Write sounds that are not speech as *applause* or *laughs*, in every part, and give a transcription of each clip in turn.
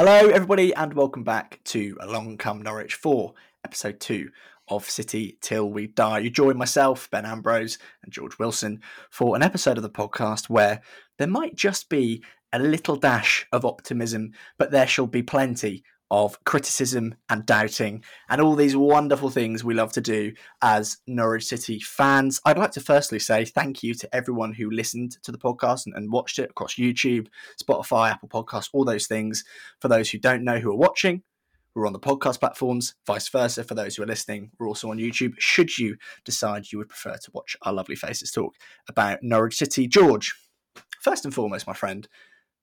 Hello, everybody, and welcome back to Along Come Norwich 4, episode 2 of City Till We Die. You join myself, Ben Ambrose, and George Wilson for an episode of the podcast where there might just be a little dash of optimism, but there shall be plenty of criticism and doubting and all these wonderful things we love to do as Norwich City fans. I'd like to firstly say thank you to everyone who listened to the podcast and, and, watched it across YouTube, Spotify, Apple Podcasts, all those things. For those who don't know who are watching, we're on the podcast platforms, vice versa. For those who are listening, we're also on YouTube. Should you decide you would prefer to watch our lovely faces talk about Norwich City, George, first and foremost, my friend,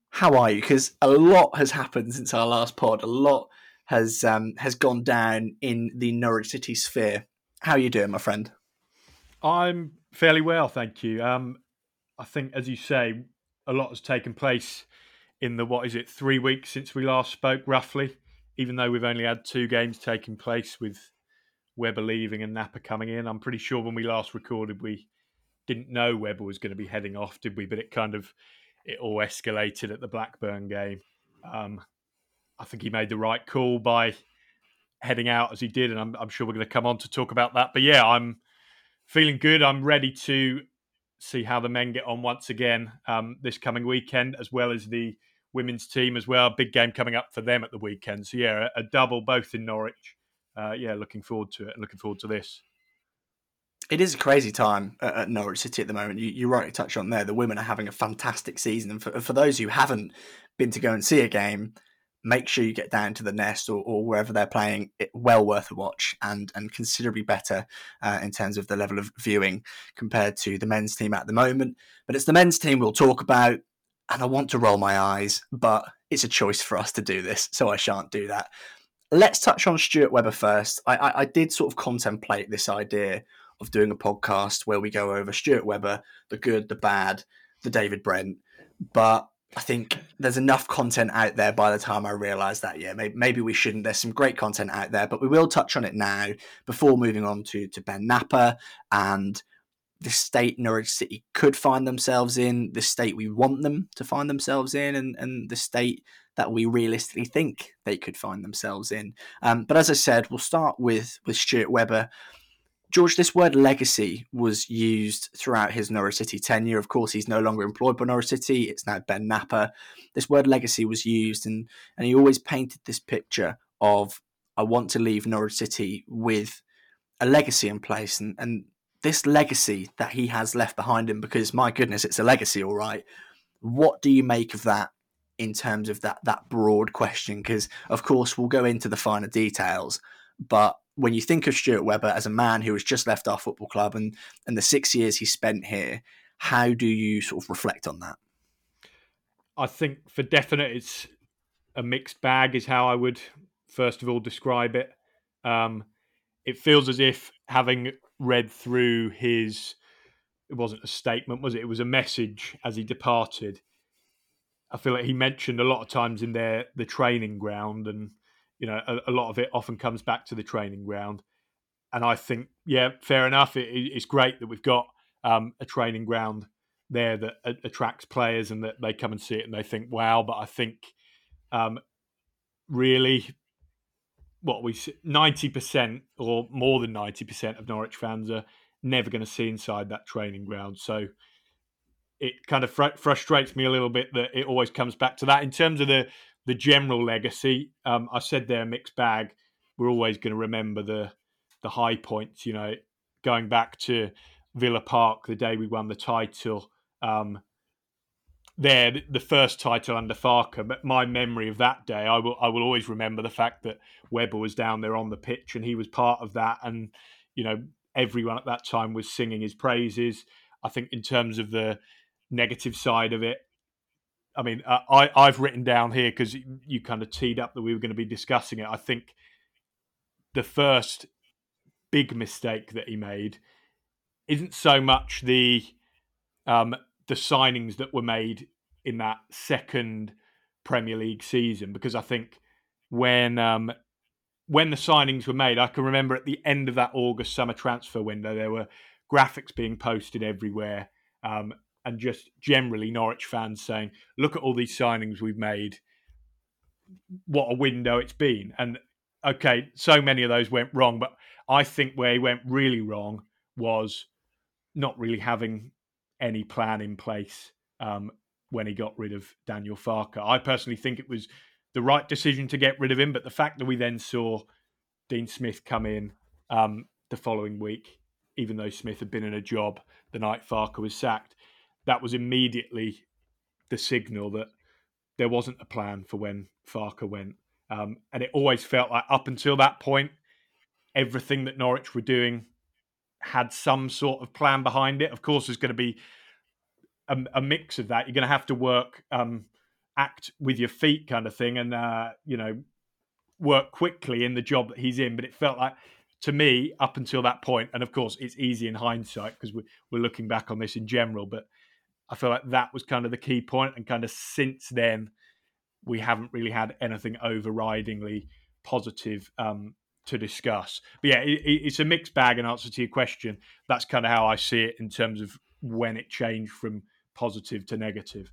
how are you? Because a lot has happened since our last pod. A lot has um, has gone down in the Norwich City sphere. How are you doing, my friend? I'm fairly well, thank you. Um, I think, as you say, a lot has taken place in the what is it three weeks since we last spoke, roughly. Even though we've only had two games taking place with Webber leaving and Knapper coming in, I'm pretty sure when we last recorded, we didn't know Webber was going to be heading off, did we? But it kind of it all escalated at the Blackburn game. Um, I think he made the right call by heading out as he did, and I'm, I'm sure we're going to come on to talk about that. But yeah, I'm feeling good. I'm ready to see how the men get on once again um, this coming weekend, as well as the women's team as well. Big game coming up for them at the weekend. So yeah, a, a double both in Norwich. Uh, yeah, looking forward to it and looking forward to this it is a crazy time at, Norwich City at the moment. You, you rightly touched on there. The women are having a fantastic season, and for, for those who haven't been to go and see a game, make sure you get down to the Nest or, or wherever they're playing. It, well worth a watch, and and considerably better uh, in terms of the level of viewing compared to the men's team at the moment. But it's the men's team we'll talk about, and I want to roll my eyes, but it's a choice for us to do this, so I shan't do that. Let's touch on Stuart Webber first. I, I, I did sort of contemplate this idea of doing a podcast where we go over Stuart Webber, the good, the bad, the David Brent. But I think there's enough content out there by the time I realised that, yeah, maybe, maybe, we shouldn't. There's some great content out there, but we will touch on it now before moving on to, to Ben Knapper and the state Norwich City could find themselves in, the state we want them to find themselves in, and, and the state that we realistically think they could find themselves in. Um, but as I said, we'll start with, with Stuart Webber. George, this word legacy was used throughout his Norwich City tenure. Of course, he's no longer employed by Norwich City. It's now Ben Knapper. This word legacy was used, and, and he always painted this picture of I want to leave Norwich City with a legacy in place. And, and this legacy that he has left behind him, because my goodness, it's a legacy, all right. What do you make of that in terms of that that broad question? Because of course we'll go into the finer details, but when you think of Stuart Webber as a man who has just left our football club and and the six years he spent here, how do you sort of reflect on that? I think for definite, it's a mixed bag, is how I would first of all describe it. Um, it feels as if having read through his, it wasn't a statement, was it? It was a message as he departed. I feel like he mentioned a lot of times in there the training ground and you know, a, a, lot of it often comes back to the training ground. And I think, yeah, fair enough. It, it's great that we've got um, a training ground there that a- attracts players and that they come and see it and they think, wow. But I think um, really, what we ninety percent or more than ninety percent of Norwich fans are never going to see inside that training ground. So it kind of fr- frustrates me a little bit that it always comes back to that. In terms of the the general legacy, um, I said they're a mixed bag. We're always going to remember the the high points. You know, going back to Villa Park the day we won the title. Um, there, the first title under Farke. But my memory of that day, I will I will always remember the fact that Webber was down there on the pitch and he was part of that. And you know, everyone at that time was singing his praises. I think in terms of the negative side of it, I mean, uh, I I've written down here because you kind of teed up that we were going to be discussing it. I think the first big mistake that he made isn't so much the um, the signings that were made in that second Premier League season, because I think when um, when the signings were made, I can remember at the end of that August summer transfer window, there were graphics being posted everywhere. Um, and just generally Norwich fans saying, look at all these signings we've made. what a window it's been. And okay, so many of those went wrong, but I think where he went really wrong was not really having any plan in place um, when he got rid of Daniel Farke. I personally think it was the right decision to get rid of him, but the fact that we then saw Dean Smith come in um, the following week, even though Smith had been in a job the night Farke was sacked, that was immediately the signal that there wasn't a plan for when Farke went. Um, and it always felt like up until that point, everything that Norwich were doing had some sort of plan behind it. Of course, there's going to be a, a mix of that. You're going to have to work, um, act with your feet, kind of thing, and uh, you know, work quickly in the job that he's in. But it felt like, to me, up until that point, and of course, it's easy in hindsight because we're, we're looking back on this in general. But I feel like that was kind of the key point, and kind of since then, we haven't really had anything overridingly positive um, to discuss. But yeah, it, it's a mixed bag. In answer to your question, that's kind of how I see it in terms of when it changed from positive to negative.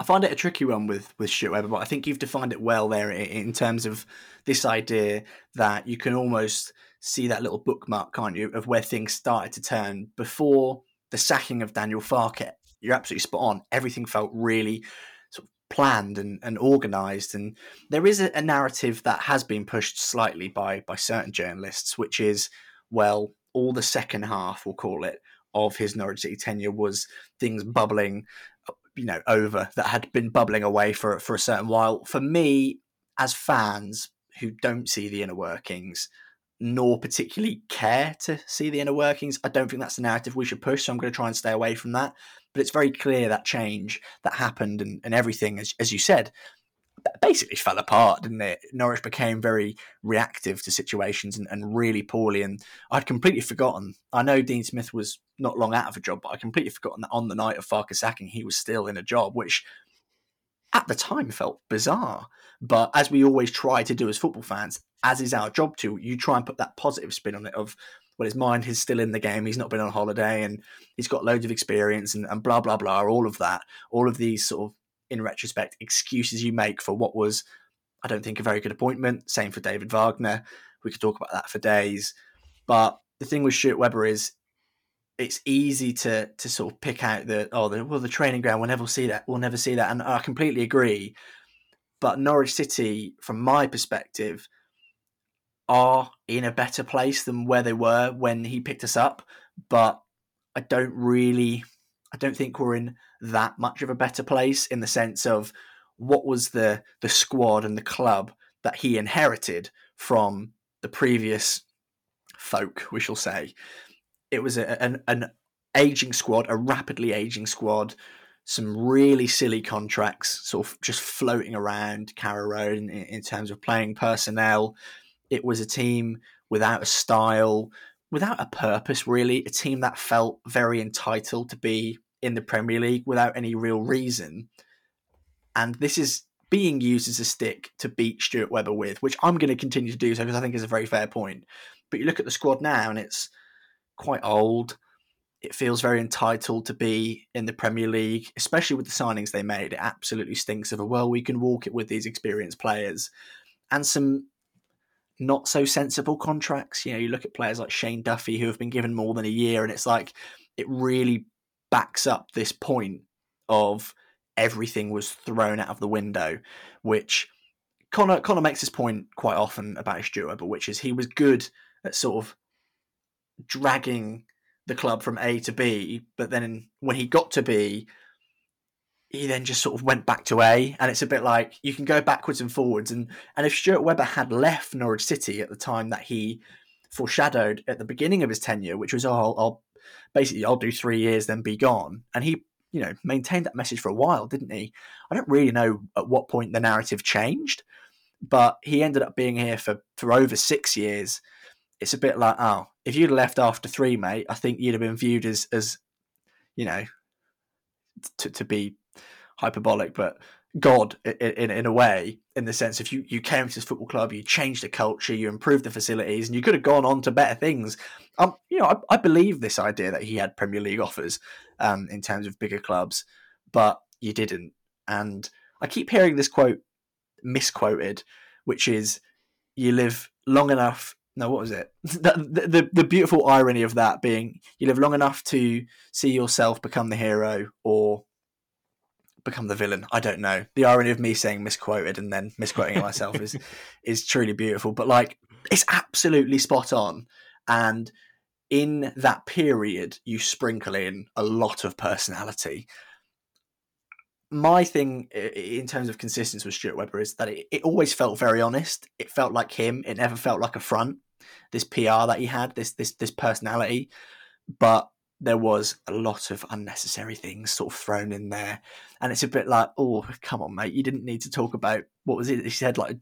I find it a tricky one with with Stuart Webber, but I think you've defined it well there in terms of this idea that you can almost see that little bookmark, can't you, of where things started to turn before the sacking of Daniel Farke. You're absolutely spot on. Everything felt really sort of planned and, and organized, and there is a, a narrative that has been pushed slightly by by certain journalists, which is well, all the second half, we'll call it, of his Norwich City tenure was things bubbling, you know, over that had been bubbling away for for a certain while. For me, as fans who don't see the inner workings, nor particularly care to see the inner workings, I don't think that's the narrative we should push. So I'm going to try and stay away from that. But it's very clear that change that happened and, and everything, as, as you said, basically fell apart, didn't it? Norwich became very reactive to situations and, and, really poorly. And I'd completely forgotten. I know Dean Smith was not long out of a job, but I completely forgotten that on the night of Farke sacking, he was still in a job, which at the time felt bizarre. But as we always try to do as football fans, as is our job to, you try and put that positive spin on it of, well, his mind is still in the game. He's not been on holiday and he's got loads of experience and, and blah, blah, blah, all of that. All of these sort of in retrospect, excuses you make for what was, I don't think, a very good appointment. Same for David Wagner. We could talk about that for days. But the thing with Stuart Webber is it's easy to to sort of pick out the oh the, well the training ground we'll never see that we'll never see that and I completely agree. But Norwich City, from my perspective, are in a better place than where they were when he picked us up. But I don't really I don't think we're in that much of a better place in the sense of what was the the squad and the club that he inherited from the previous folk, we shall say. It was a, an, an aging squad, a rapidly aging squad, some really silly contracts sort of just floating around Carrow Road in, in terms of playing personnel. It was a team without a style, without a purpose, really. A team that felt very entitled to be in the Premier League without any real reason. And this is being used as a stick to beat Stuart Webber with, which I'm going to continue to do so because I think is a very fair point. But you look at the squad now and it's quite old. It feels very entitled to be in the Premier League, especially with the signings they made. It absolutely stinks of a well, we can walk it with these experienced players and some not so sensible contracts. You know, you look at players like Shane Duffy who have been given more than a year, and it's like it really backs up this point of everything was thrown out of the window, which Connor Connor makes this point quite often about Stuart Webber, which is he was good at sort of dragging the club from A to B, but then when he got to B, he then just sort of went back to A, and it's a bit like you can go backwards and forwards. And and if Stuart Webber had left Norwich City at the time that he foreshadowed at the beginning of his tenure, which was oh, I'll, I'll basically I'll do three years, then be gone, and he you know maintained that message for a while, didn't he? I don't really know at what point the narrative changed, but he ended up being here for for over six years. It's a bit like oh, if you'd left after three, mate, I think you'd have been viewed as as you know to to be hyperbolic, but God in, in a way, in the sense if you, you came to this football club, you changed the culture, you improved the facilities, and you could have gone on to better things. Um, you know, I, I believe this idea that he had Premier League offers um, in terms of bigger clubs, but you didn't. And I keep hearing this quote misquoted, which is you live long enough. No, what was it? *laughs* The, the, the beautiful irony of that being you live long enough to see yourself become the hero or become the villain. I don't know. The irony of me saying misquoted and then misquoting *laughs* myself is is truly beautiful. But like, it's absolutely spot on. And in that period, you sprinkle in a lot of personality. My thing in terms of consistency with Stuart Webber is that it, it always felt very honest. It felt like him. It never felt like a front. This PR that he had, this this this personality, but there was a lot of unnecessary things sort of thrown in there. And it's a bit like, oh, come on, mate, you didn't need to talk about what was it? He said like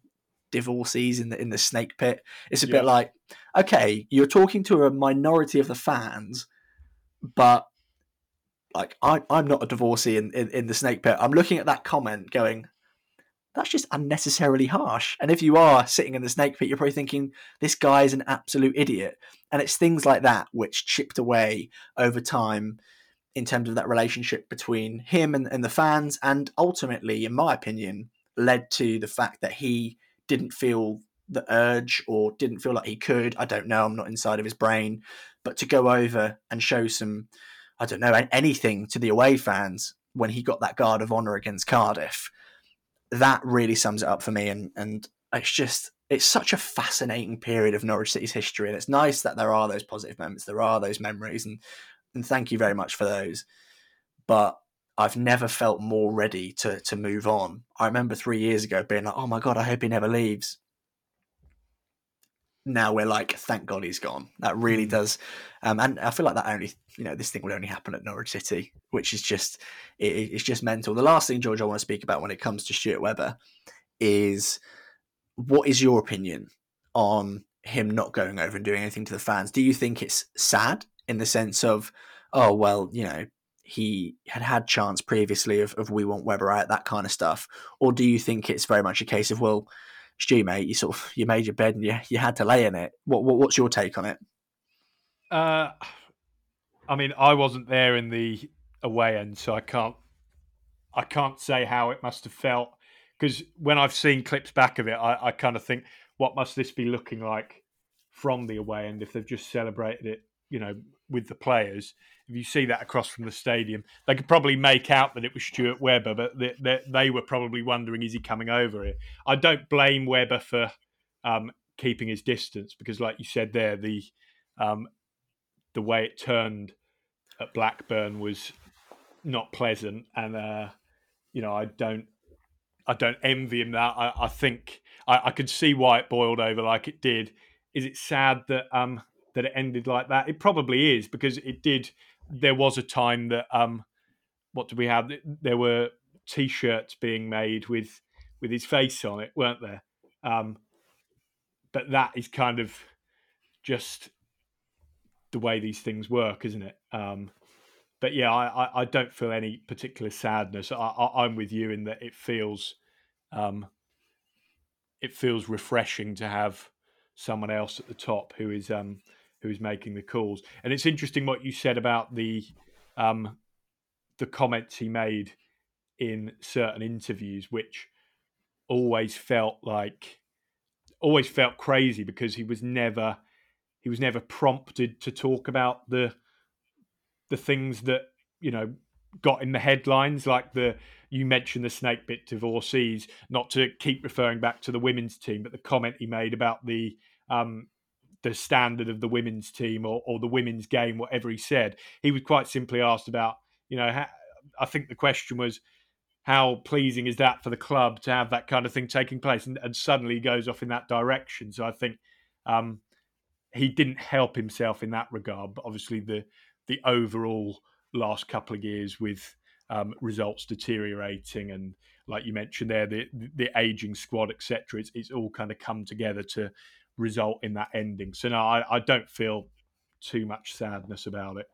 divorcees in the in the snake pit. It's a yeah. bit like, okay, you're talking to a minority of the fans, but like I, I'm not a divorcee in, in, in the snake pit. I'm looking at that comment going, that's just unnecessarily harsh. And if you are sitting in the snake pit, you're probably thinking, this guy is an absolute idiot. And it's things like that which chipped away over time in terms of that relationship between him and, and the fans, and ultimately, in my opinion, led to the fact that he didn't feel the urge or didn't feel like he could. I don't know. I'm not inside of his brain, but to go over and show some, I don't know, anything to the away fans when he got that guard of honor against Cardiff that really sums it up for me. And and it's just it's such a fascinating period of Norwich City's history, and it's nice that there are those positive moments, there are those memories, and and thank you very much for those. But I've never felt more ready to to move on. I remember three years ago being like, "Oh my god, I hope he never leaves." Now we're like, "Thank God he's gone." That really mm. does, um, and I feel like that only, you know, this thing would only happen at Norwich City, which is just it, it's just mental. The last thing, George, I want to speak about when it comes to Stuart Webber is what is your opinion on him not going over and doing anything to the fans? Do you think it's sad in the sense of, oh well, you know, he had had chance previously of, of we want Webber out, that kind of stuff, or do you think it's very much a case of well, Stu, mate, you sort of you made your bed and you you had to lay in it. What, what what's your take on it? Uh, I mean, I wasn't there in the away end, so I can't I can't say how it must have felt because when I've seen clips back of it, I, I kind of think, what must this be looking like from the away end if they've just celebrated it, you know, with the players? If you see that across from the stadium, they could probably make out that it was Stuart Webber, but they, they, they were probably wondering, is he coming over here? I don't blame Webber for um, keeping his distance because, like you said there, the um, the way it turned at Blackburn was not pleasant, and uh, you know I don't I don't envy him that. I, I think I, I could see why it boiled over like it did. Is it sad that um that it ended like that? It probably is because it did. There was a time that um what did we have? There were t-shirts being made with with his face on it, weren't there? Um, but that is kind of just the way these things work, isn't it? Um, but yeah, I, I, don't feel any particular sadness. I, am with you in that it feels, um, it feels refreshing to have someone else at the top who is um, who is making the calls. And it's interesting what you said about the um, the comments he made in certain interviews, which always felt like always felt crazy because he was never he was never prompted to talk about the the things that you know got in the headlines, like the you mentioned the snake pit divorcees. Not to keep referring back to the women's team, but the comment he made about the um, the standard of the women's team or, or the women's game, whatever he said, he was quite simply asked about. You know, how, I think the question was, how pleasing is that for the club to have that kind of thing taking place? And, and suddenly he goes off in that direction. So I think um, he didn't help himself in that regard. But obviously, the the overall last couple of years with um, results deteriorating and like you mentioned there the the aging squad etc it's, it's all kind of come together to result in that ending so no I, I don't feel too much sadness about it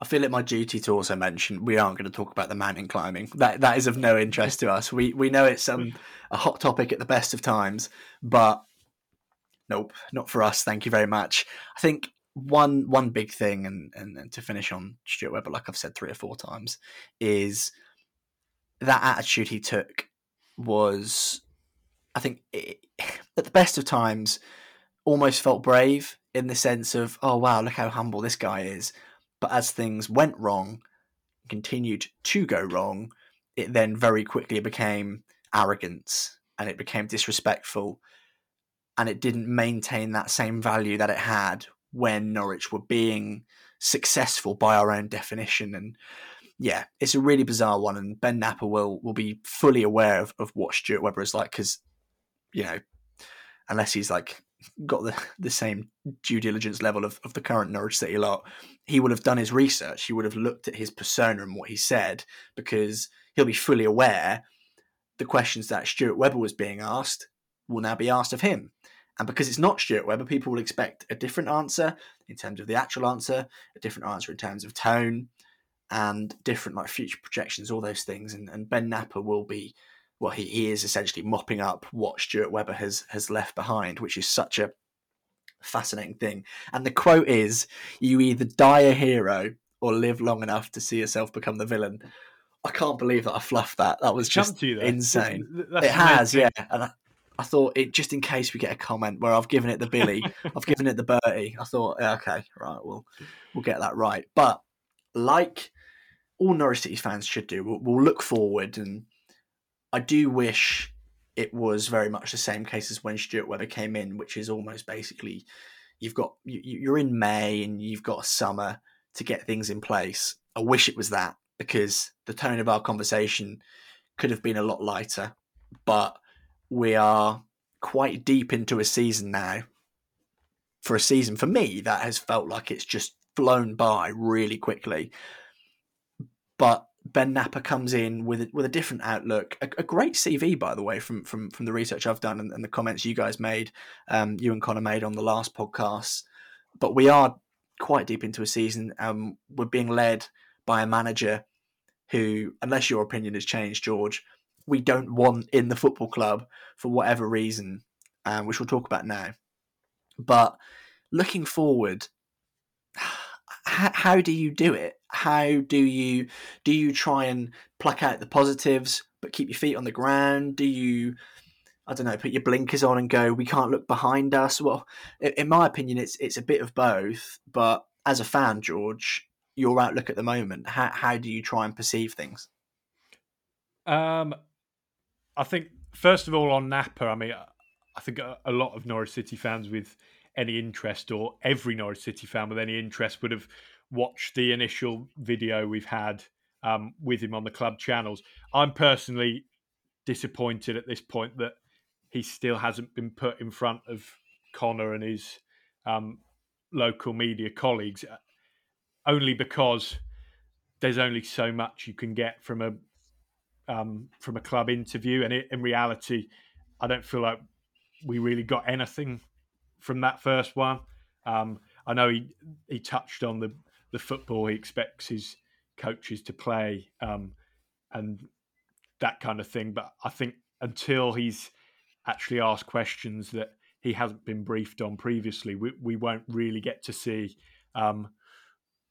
I feel it my duty to also mention we aren't going to talk about the mountain climbing. That that is of no interest to us. We we know it's um, a hot topic at the best of times, but nope, not for us. Thank you very much. I think one one big thing, and, and, and to finish on Stuart Webber, like I've said three or four times, is that attitude he took was, I think, it, *sighs* at the best of times, almost felt brave in the sense of, oh wow, look how humble this guy is. But as things went wrong, continued to go wrong, it then very quickly became arrogance and it became disrespectful and it didn't maintain that same value that it had when Norwich were being successful by our own definition. And yeah, it's a really bizarre one. And Ben Knapper will will be fully aware of, of what Stuart Webber is like because, you know, unless he's like got the, the same due diligence level of, of the current Norwich City lot, he would have done his research. He would have looked at his persona and what he said because he'll be fully aware the questions that Stuart Webber was being asked will now be asked of him. And because it's not Stuart Webber, people will expect a different answer in terms of the actual answer, a different answer in terms of tone, and different like future projections, all those things. And, and Ben Knapper will be, well, he, he is essentially mopping up what Stuart Webber has has left behind, which is such a fascinating thing. And the quote is, "You either die a hero or live long enough to see yourself become the villain." I can't believe that I fluffed that. That was just insane. That's it has, yeah. And I, I, thought it just in case we get a comment where I've given it the Billy, I've *laughs* given it the Bertie. I thought, yeah, okay, right, we'll we'll get that right. But like all Norwich City fans should do, we'll, we'll look forward, and I do wish it was very much the same case as when Stuart Webber came in, which is almost basically you've got you, you're in May and you've got a summer to get things in place. I wish it was that because the tone of our conversation could have been a lot lighter. But we are quite deep into a season now. For a season, for me, that has felt like it's just flown by really quickly. But Ben Knapper comes in with a, with a different outlook, a, a, great CV, by the way, from from from the research I've done and, and the comments you guys made, um, you and Connor made on the last podcast. But we are quite deep into a season. Um, we're being led by a manager who, unless your opinion has changed, George, we don't want in the football club for whatever reason, um, which we'll talk about now. But looking forward, *sighs* how, how do you do it? How do you do you try and pluck out the positives but keep your feet on the ground? Do you I don't know, put your blinkers on and go, we can't look behind us. Well, in my opinion, it's it's a bit of both. But as a fan, George, your outlook at the moment? How how do you try and perceive things? Um, I think first of all on Knapper, I mean, I think a lot of Norwich City fans with any interest, or every Norwich City fan with any interest, would have watched the initial video we've had um, with him on the club channels. I'm personally disappointed at this point that he still hasn't been put in front of Connor and his um, local media colleagues only because there's only so much you can get from a um, from a club interview, and it, in reality, I don't feel like we really got anything from that first one. Um, I know he he touched on the the football he expects his coaches to play um, and that kind of thing, but I think until he's actually asked questions that he hasn't been briefed on previously, we, we won't really get to see um,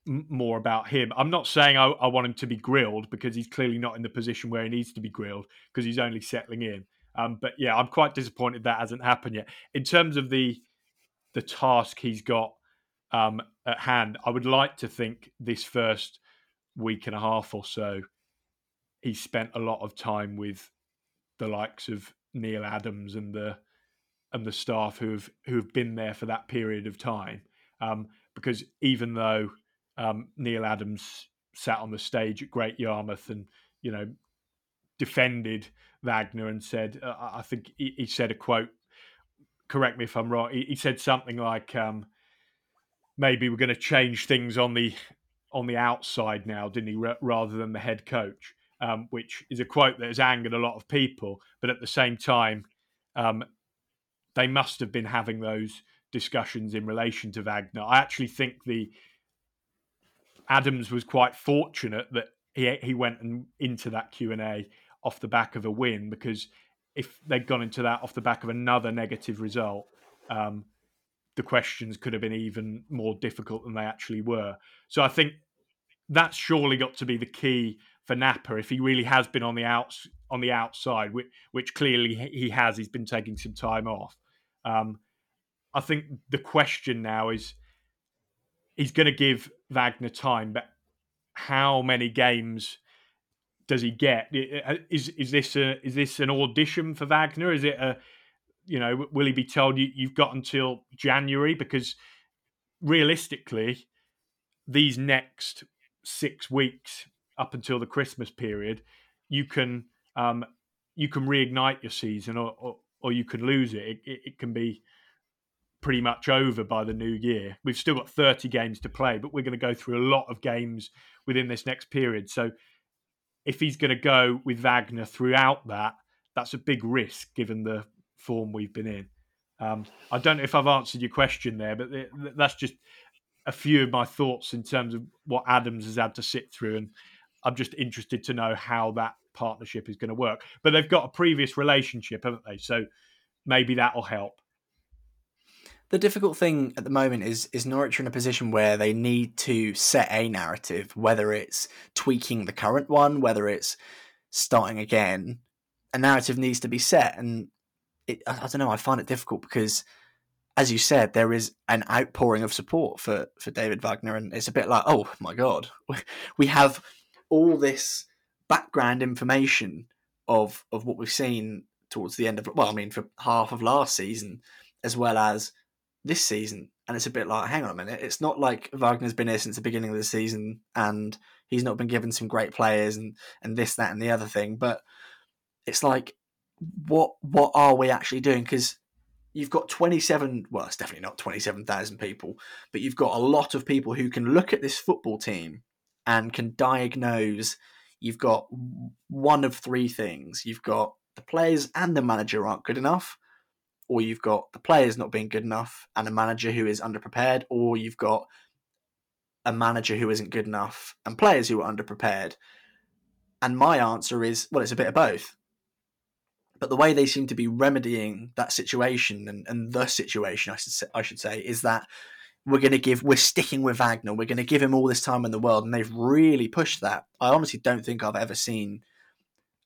more about him. I'm not saying I, I, want him to be grilled because he's clearly not in the position where he needs to be grilled because he's only settling in. Um, but yeah, I'm quite disappointed that hasn't happened yet. In terms of the the task he's got um, at hand, I would like to think this first week and a half or so, he spent a lot of time with the likes of Neil Adams and the and the staff who have who have been there for that period of time. Um, because even though um, Neil Adams sat on the stage at Great Yarmouth and you know defended Wagner and said, uh, I think he, he, said a quote. Correct me if I'm wrong. He, he said something like, um, "Maybe we're going to change things on the on the outside now, didn't he? R- rather than the head coach." Um, which is a quote that has angered a lot of people. But at the same time, um, they must have been having those discussions in relation to Wagner. I actually think the Adams was quite fortunate that he he went and into that Q and A off the back of a win because if they'd gone into that off the back of another negative result, um, the questions could have been even more difficult than they actually were. So I think that's surely got to be the key for Knapper if he really has been on the outs on the outside, which, which clearly he has. He's been taking some time off. Um, I think the question now is he's going to give Wagner time, but how many games does he get? Is is this a is this an audition for Wagner? Is it a you know will he be told you, you've got until January because realistically these next six weeks up until the Christmas period you can um, you can reignite your season or, or, or you can lose it. It, it. it can be pretty much over by the new year. We've still got 30 games to play, but we're going to go through a lot of games within this next period. So if he's going to go with Wagner throughout that, that's a big risk given the form we've been in. Um, I don't know if I've answered your question there, but that's just a few of my thoughts in terms of what Adams has had to sit through, and I'm just interested to know how that partnership is going to work. But they've got a previous relationship, haven't they? So maybe that will help the difficult thing at the moment is is Norwich are in a position where they need to set a narrative, whether it's tweaking the current one, whether it's starting again. A narrative needs to be set, and it, I, I don't know. I find it difficult because, as you said, there is an outpouring of support for for David Wagner, and it's a bit like, oh my god, *laughs* we have all this background information of of what we've seen towards the end of well, I mean, for half of last season, as well as this season. And it's a bit like, hang on a minute, it's not like Wagner's been here since the beginning of the season and he's not been given some great players and, and this, that, and the other thing. But it's like, what what are we actually doing? Because you've got 27, well, it's definitely not 27,000 people, but you've got a lot of people who can look at this football team and can diagnose. You've got one of three things. You've got the players and the manager aren't good enough or you've got the players not being good enough and a manager who is underprepared, or you've got a manager who isn't good enough and players who are underprepared. And my answer is, well, it's a bit of both. But the way they seem to be remedying that situation and, and the situation, I should say, I should say, is that we're going to give, we're sticking with Wagner. We're going to give him all this time in the world, and they've really pushed that. I honestly don't think I've ever seen,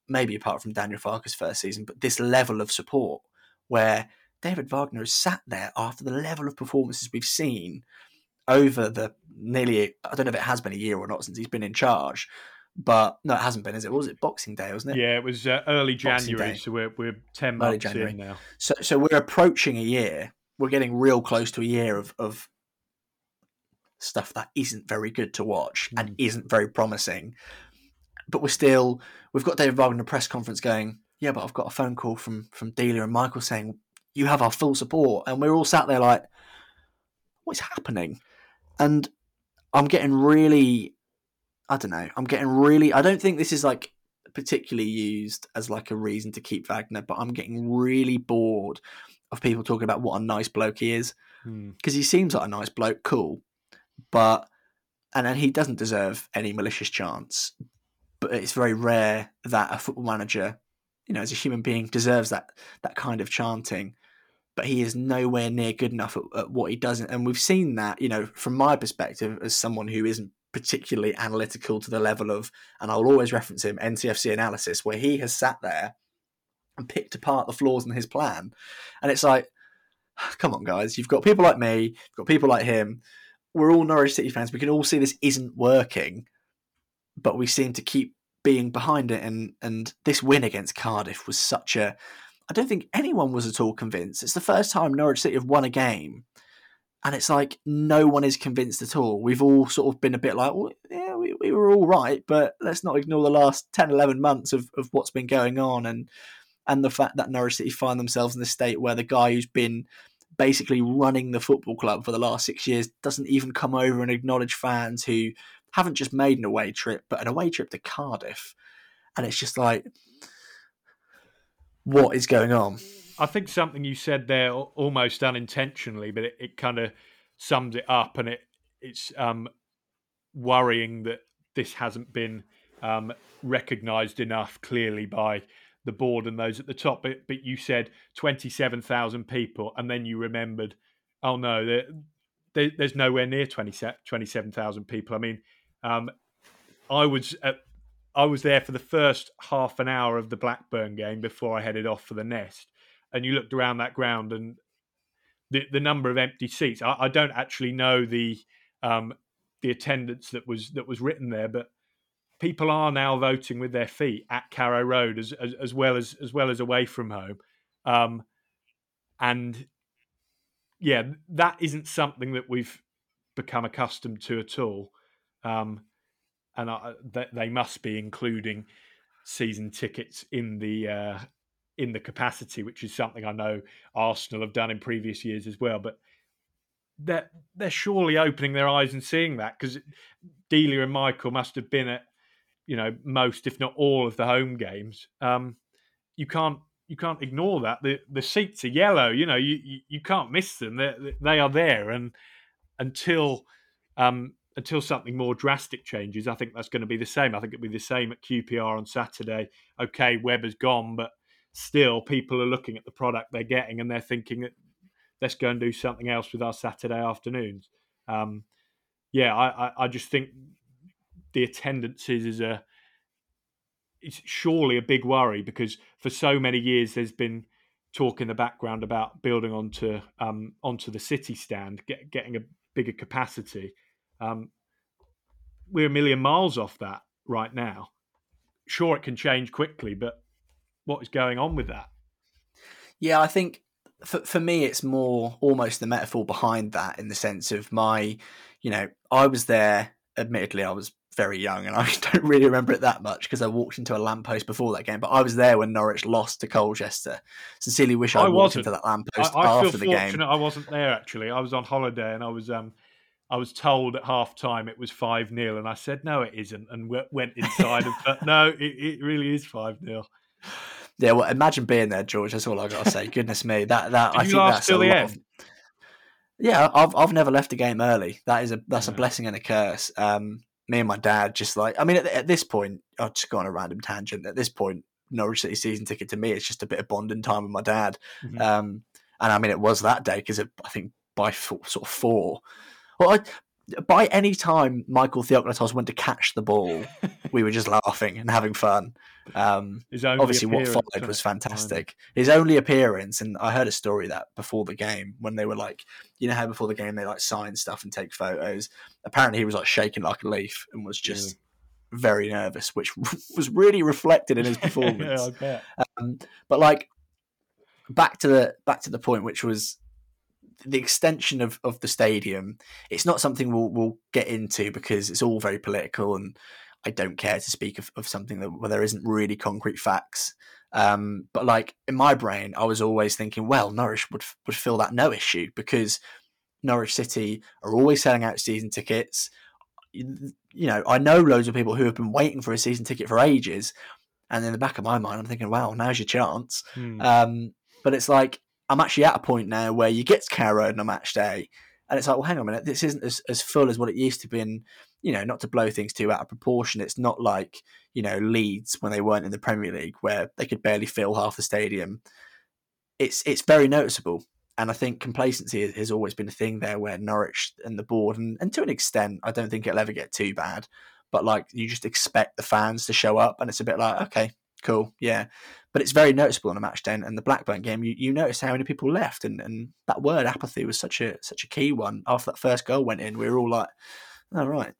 maybe apart from Daniel Farke's first season, but this level of support where David Wagner has sat there after the level of performances we've seen over the nearly I don't know if it has been a year or not since he's been in charge. But no, it hasn't been, is it? was it Boxing Day, wasn't it? Yeah, it was uh, early January, so we're we're ten months January. in now. So so we're approaching a year. We're getting real close to a year of of stuff that isn't very good to watch mm. and hmm. isn't very promising. But we're still we've got David Wagner in a press conference going, yeah, but I've got a phone call from from Delia and Michael saying you have our full support, and we're all sat there like, what's happening? And I'm getting really, I don't know, I'm getting really. I don't think this is like particularly used as like a reason to keep Wagner, but I'm getting really bored of people talking about what a nice bloke he is because hmm. he seems like a nice bloke, cool, but and then he doesn't deserve any malicious chance. But it's very rare that a football manager you know, as a human being, deserves that that kind of chanting. But he is nowhere near good enough at, at what he does, and we've seen that. You know, from my perspective, as someone who isn't particularly analytical to the level of, and I'll always reference him, NCFC analysis, where he has sat there and picked apart the flaws in his plan, and it's like, *sighs* come on, guys, you've got people like me, you've got people like him. We're all Norwich City fans. We can all see this isn't working, but we seem to keep being behind it and and this win against Cardiff was such a I don't think anyone was at all convinced. It's the first time Norwich City have won a game. And it's like no one is convinced at all. We've all sort of been a bit like, well, yeah, we, we were all right, but let's not ignore the last 10, 11 months of, of what's been going on and and the fact that Norwich City find themselves in the state where the guy who's been basically running the football club for the last six years doesn't even come over and acknowledge fans who haven't just made an away trip, but an away trip to Cardiff. And it's just like, what is going on? I think something you said there almost unintentionally, but it, it kind of sums it up. And it it's um, worrying that this hasn't been um, recognised enough clearly by the board and those at the top. But, but you said 27,000 people, and then you remembered, oh no, there, there, there's nowhere near 20, 27,000 people. I mean, um, I was at, I was there for the first half an hour of the Blackburn game before I headed off for the Nest, and you looked around that ground and the the number of empty seats. I, I don't actually know the um, the attendance that was that was written there, but people are now voting with their feet at Carrow Road as as, as well as as well as away from home, um, and yeah, that isn't something that we've become accustomed to at all. Um, and I, they must be including season tickets in the uh, in the capacity, which is something I know Arsenal have done in previous years as well. But they're they're surely opening their eyes and seeing that because Delia and Michael must have been at you know most, if not all, of the home games. Um, you can't you can't ignore that. The the seats are yellow. You know you you, can't miss them. They they are there, and until um, until something more drastic changes, I think that's going to be the same. I think it'll be the same at QPR on Saturday. Okay, Webber's gone, but still, people are looking at the product they're getting and they're thinking, that let's go and do something else with our Saturday afternoons. Um, yeah, I, I, I just think the attendances is a it's surely a big worry because for so many years there's been talk in the background about building onto um, onto the city stand, get, getting a bigger capacity. Um, we're a million miles off that right now. Sure, it can change quickly, but what is going on with that? Yeah, I think for for me, it's more almost the metaphor behind that in the sense of my, you know, I was there. Admittedly, I was very young and I *laughs* don't really remember it that much because I walked into a lamppost before that game. But I was there when Norwich lost to Colchester. Sincerely wish I, I walked into that lamppost I, I after the game. I wasn't there actually. I was on holiday and I was um I was told at half time it was 5 0, and I said, no, it isn't, and went inside. and, *laughs* but no, it, it really is 5 0. Yeah, well, imagine being there, George. That's all I got to say. Goodness me, that that Did I think that's a lot. Of, yeah, I've I've never left a game early. That is a that's yeah. a blessing and a curse. Um, me and my dad just like I mean, at, at this point, I'll just go on a random tangent. At this point, Norwich City season ticket to me, it's just a bit of bonding time with my dad. Mm-hmm. Um, and I mean, it was that day because I think by four, sort of four, well, I, by any time Michael Theoklitos went to catch the ball, *laughs* we were just laughing and having fun. Um, obviously, what followed was fantastic. His only appearance, and I heard a story that before the game, when they were like, you know how before the game they like sign stuff and take photos. Apparently, he was like shaking like a leaf and was just yeah. very nervous, which *laughs* was really reflected in his *laughs* performance. yeah, um, but like back to the back to the point, which was the extension of, of the stadium, it's not something we'll we'll get into because it's all very political, and I don't care to speak of, of something that where there isn't really concrete facts. Um, but like in my brain, I was always thinking, well, Norwich would would fill that no issue because Norwich City are always selling out season tickets. You know, I know loads of people who have been waiting for a season ticket for ages, and in the back of my mind, I'm thinking, well, now's your chance. Hmm. Um, but it's like I'm actually at a point now where you get to Carrow on a match day, and it's like, well, hang on a minute, this isn't as, as full as what it used to be. And, you know, not to blow things too out of proportion, it's not like, you know, Leeds when they weren't in the Premier League where they could barely fill half the stadium. It's it's very noticeable. And I think complacency has always been a thing there where Norwich and the board, and, and to an extent, I don't think it'll ever get too bad. But like, you just expect the fans to show up, and it's a bit like, okay, cool, yeah but it's very noticeable on a match day. And the Blackburn game, you, you notice how many people left, and, and that word apathy was such a such a key one. After that first goal went in, we were all like, "All oh, right."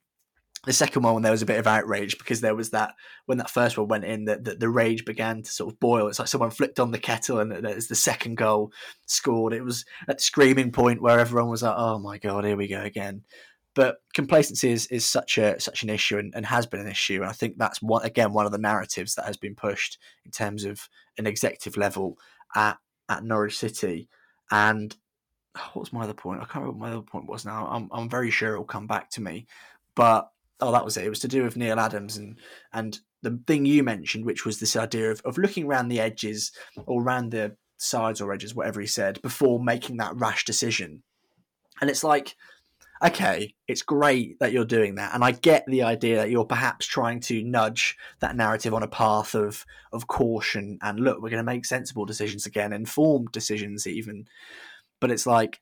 The second one, when there was a bit of outrage because there was that when that first one went in, that the, the, rage began to sort of boil. It's like someone flipped on the kettle, and as the second goal scored, it was at screaming point where everyone was like, "Oh my god, here we go again." But complacency is, is such a such an issue and, and has been an issue. And I think that's one again one of the narratives that has been pushed in terms of an executive level at at Norwich City. And oh, what was my other point? I can't remember what my other point was now. I'm I'm very sure it'll come back to me. But oh that was it. It was to do with Neil Adams and and the thing you mentioned, which was this idea of, of looking around the edges or around the sides or edges, whatever he said, before making that rash decision. And it's like okay, it's great that you're doing that, and I get the idea that you're perhaps trying to nudge that narrative on a path of of caution and look, we're going to make sensible decisions again, informed decisions even. But it's like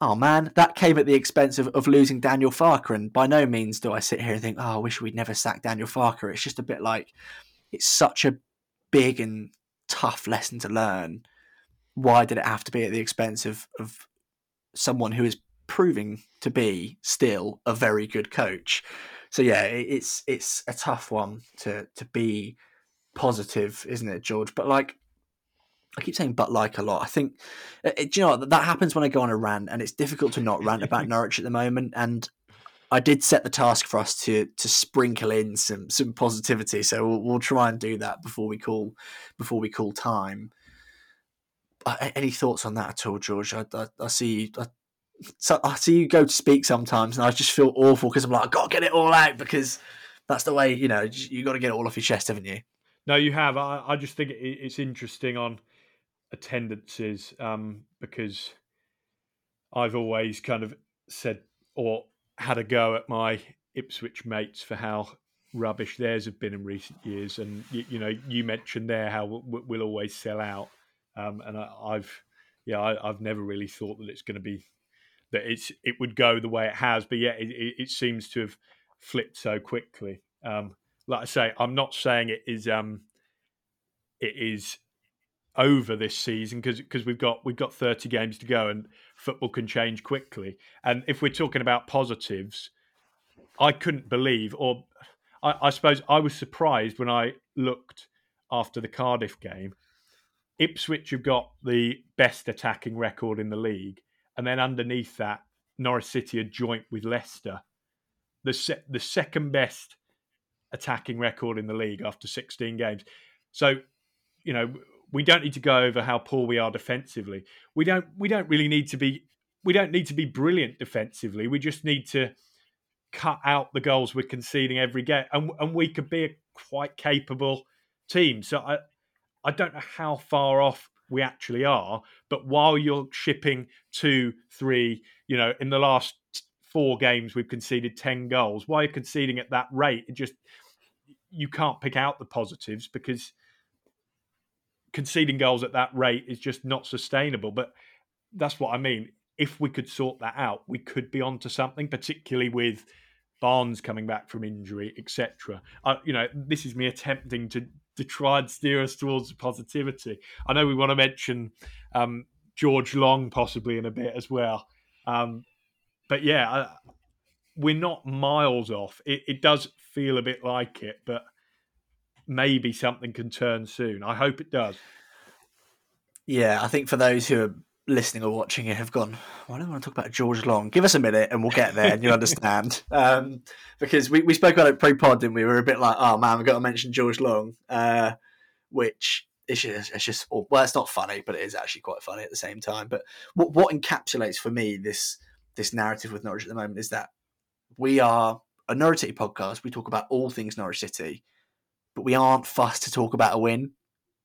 oh man, that came at the expense of, of losing Daniel Farke. And by no means do I sit here and think, oh, I wish we'd never sacked Daniel Farke. It's just a bit like it's such a big and tough lesson to learn. Why did it have to be at the expense of, of someone who is proving to be still a very good coach? So yeah, it's it's a tough one to to be positive, isn't it, George? But like I keep saying but like a lot. I think, it, uh, uh, you know, that happens when I go on a rant, and it's difficult to not rant about *laughs* Norwich at the moment. And I did set the task for us to to sprinkle in some some positivity, so we'll, we'll try and do that before we call before we call time. Uh, any thoughts on that at all, George? I, I, I see you. I, so I see you go to speak sometimes, and I just feel awful because I'm like, I got to get it all out because that's the way you know you got to get it all off your chest, haven't you? No, you have. I, I just think it, it's interesting on attendances um, because I've always kind of said or had a go at my Ipswich mates for how rubbish theirs have been in recent years. And you, you know, you mentioned there how we'll, always sell out, um, and I, have yeah, I, have never really thought that it's going to be that it's it would go the way it has. But yet it, it, it seems to have flipped so quickly. Um, like I say, I'm not saying it is um, it is over this season because because we've got we've got 30 games to go and football can change quickly. And if we're talking about positives, I couldn't believe, or I, I suppose I was surprised when I looked after the Cardiff game. Ipswich have got the best attacking record in the league, and then underneath that, Norwich City are joint with Leicester, the se- the second best attacking record in the league after 16 games. So, you know, we don't need to go over how poor we are defensively. We don't we don't really need to be we don't need to be brilliant defensively. We just need to cut out the goals we're conceding every game, and and we could be a quite capable team. So I I don't know how far off we actually are, but while you're shipping two, three, you know, in the last four games we've conceded ten goals. Why conceding at that rate? It just you can't pick out the positives because conceding goals at that rate is just not sustainable. But that's what I mean. If we could sort that out, we could be onto something, particularly with Barnes coming back from injury, etc. Uh, you know, this is me attempting to to try and steer us towards positivity. I know we want to mention um, George Long possibly in a bit as well, um, but yeah, uh, we're not miles off. It, it does feel a bit like it, but maybe something can turn soon. I hope it does. Yeah, I think for those who are listening or watching it have gone, well, I don't want to talk about George Long. Give us a minute and we'll get there and you'll understand. *laughs* Um, because we, we spoke about it pre pod and we were a bit like, oh man, we've got to mention George Long, uh, which it's just, it's just, well, it's not funny, but it is actually quite funny at the same time. But what, what encapsulates for me this this narrative with Norwich at the moment is that we are a Norwich City podcast. We talk about all things Norwich City but we aren't fussed to talk about a win.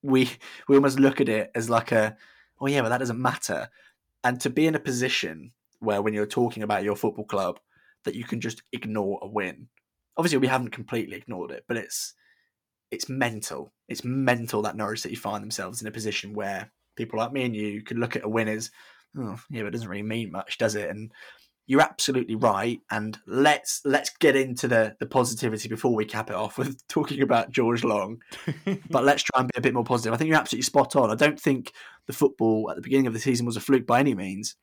We we almost look at it as like a, oh yeah, but that doesn't matter. And to be in a position where when you're talking about your football club, that you can just ignore a win. Obviously, we haven't completely ignored it, but it's it's mental. It's mental that Norwich City find themselves in a position where people like me and you can look at a win as, oh yeah, but it doesn't really mean much, does it? And you're absolutely right. And let's let's get into the the positivity before we cap it off with talking about George Long. *laughs* but let's try and be a bit more positive. I think you're absolutely spot on. I don't think the football at the beginning of the season was a fluke by any means.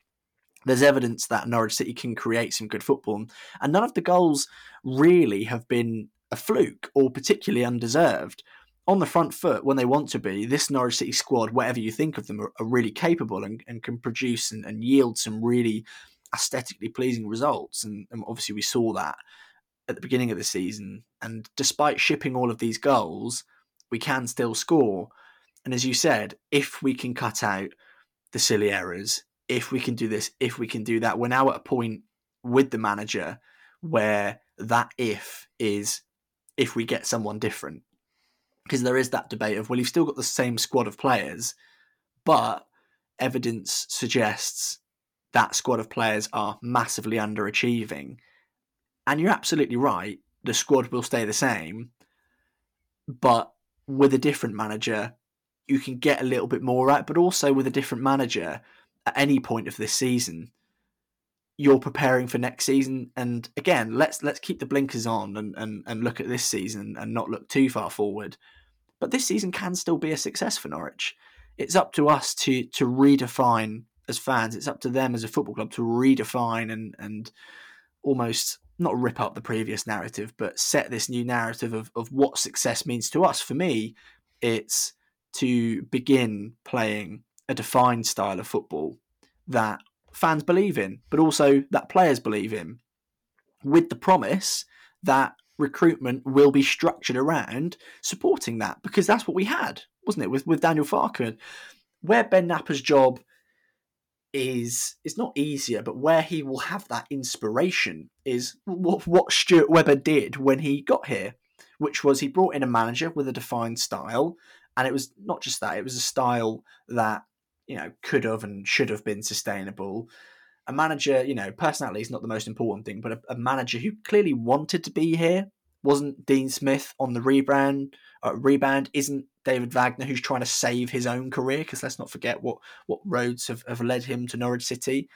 There's evidence that Norwich City can create some good football, and none of the goals really have been a fluke or particularly undeserved. On the front foot, when they want to be, this Norwich City squad, whatever you think of them, are, are really capable and, and can produce and, and yield some really aesthetically pleasing results. And, and obviously, we saw that at the beginning of the season. And despite shipping all of these goals, we can still score. And as you said, if we can cut out the silly errors, if we can do this, if we can do that, we're now at a point with the manager where that if is if we get someone different. Because there is that debate of, well, you've still got the same squad of players, but evidence suggests that squad of players are massively underachieving. And you're absolutely right, the squad will stay the same, but with a different manager, you can get a little bit more out, but also with a different manager at any point of this season, you're preparing for next season. And again, let's let's keep the blinkers on and, and, and look at this season and not look too far forward. But this season can still be a success for Norwich. It's up to us to to redefine as fans. It's up to them as a football club to redefine and and almost not rip up the previous narrative, but set this new narrative of, of what success means to us. For me, it's to begin playing a defined style of football that fans believe in, but also that players believe in, with the promise that recruitment will be structured around supporting that because that's what we had, wasn't it, with, with Daniel Farke. Where Ben Knapper's job is is not easier, but where he will have that inspiration is what, what Stuart Webber did when he got here, which was he brought in a manager with a defined style, and it was not just that; it was a style that you know could have and should have been sustainable. A manager, you know, personality is not the most important thing, but a, a manager who clearly wanted to be here wasn't Dean Smith on the rebrand. Uh, rebound isn't David Wagner, who's trying to save his own career, because let's not forget what what roads have, have led him to Norwich City.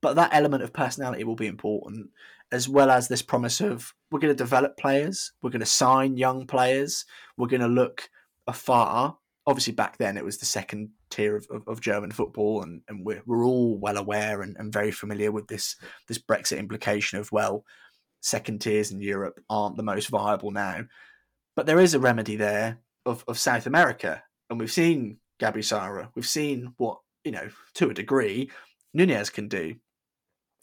But that element of personality will be important, as well as this promise of we're going to develop players, we're going to sign young players, we're going to look afar. Obviously, back then it was the second tier of, of, of German football, and, and we're, we're all well aware and, and very familiar with this this Brexit implication of well, second tiers in Europe aren't the most viable now. But there is a remedy there of, of South America. And we've seen Gabby Sara. We've seen what, you know, to a degree, Nunez can do.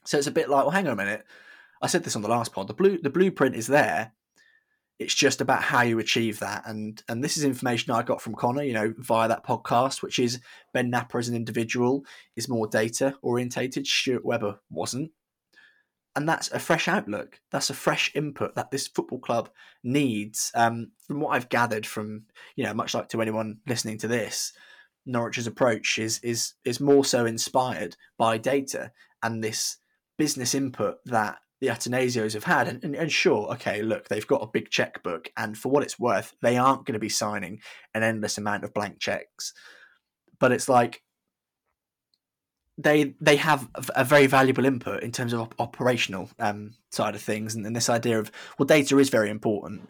So it's a bit like, well, hang on a minute. I said this on the last pod. The blue the blueprint is there. It's just about how you achieve that. And and this is information I got from Connor, you know, via that podcast, which is Ben Knapper as an individual is more data orientated. Stuart Webber wasn't and that's a fresh outlook. That's a fresh input that this football club needs. Um, from what I've gathered from, you know, much like to anyone listening to this, Norwich's approach is is is more so inspired by data and this business input that the Attanasios have had. And, and, and, sure, okay, look, they've got a big checkbook, and for what it's worth, they aren't going to be signing an endless amount of blank checks. But it's like they they have a very valuable input in terms of op- operational um, side of things, and, and, this idea of well, data is very important.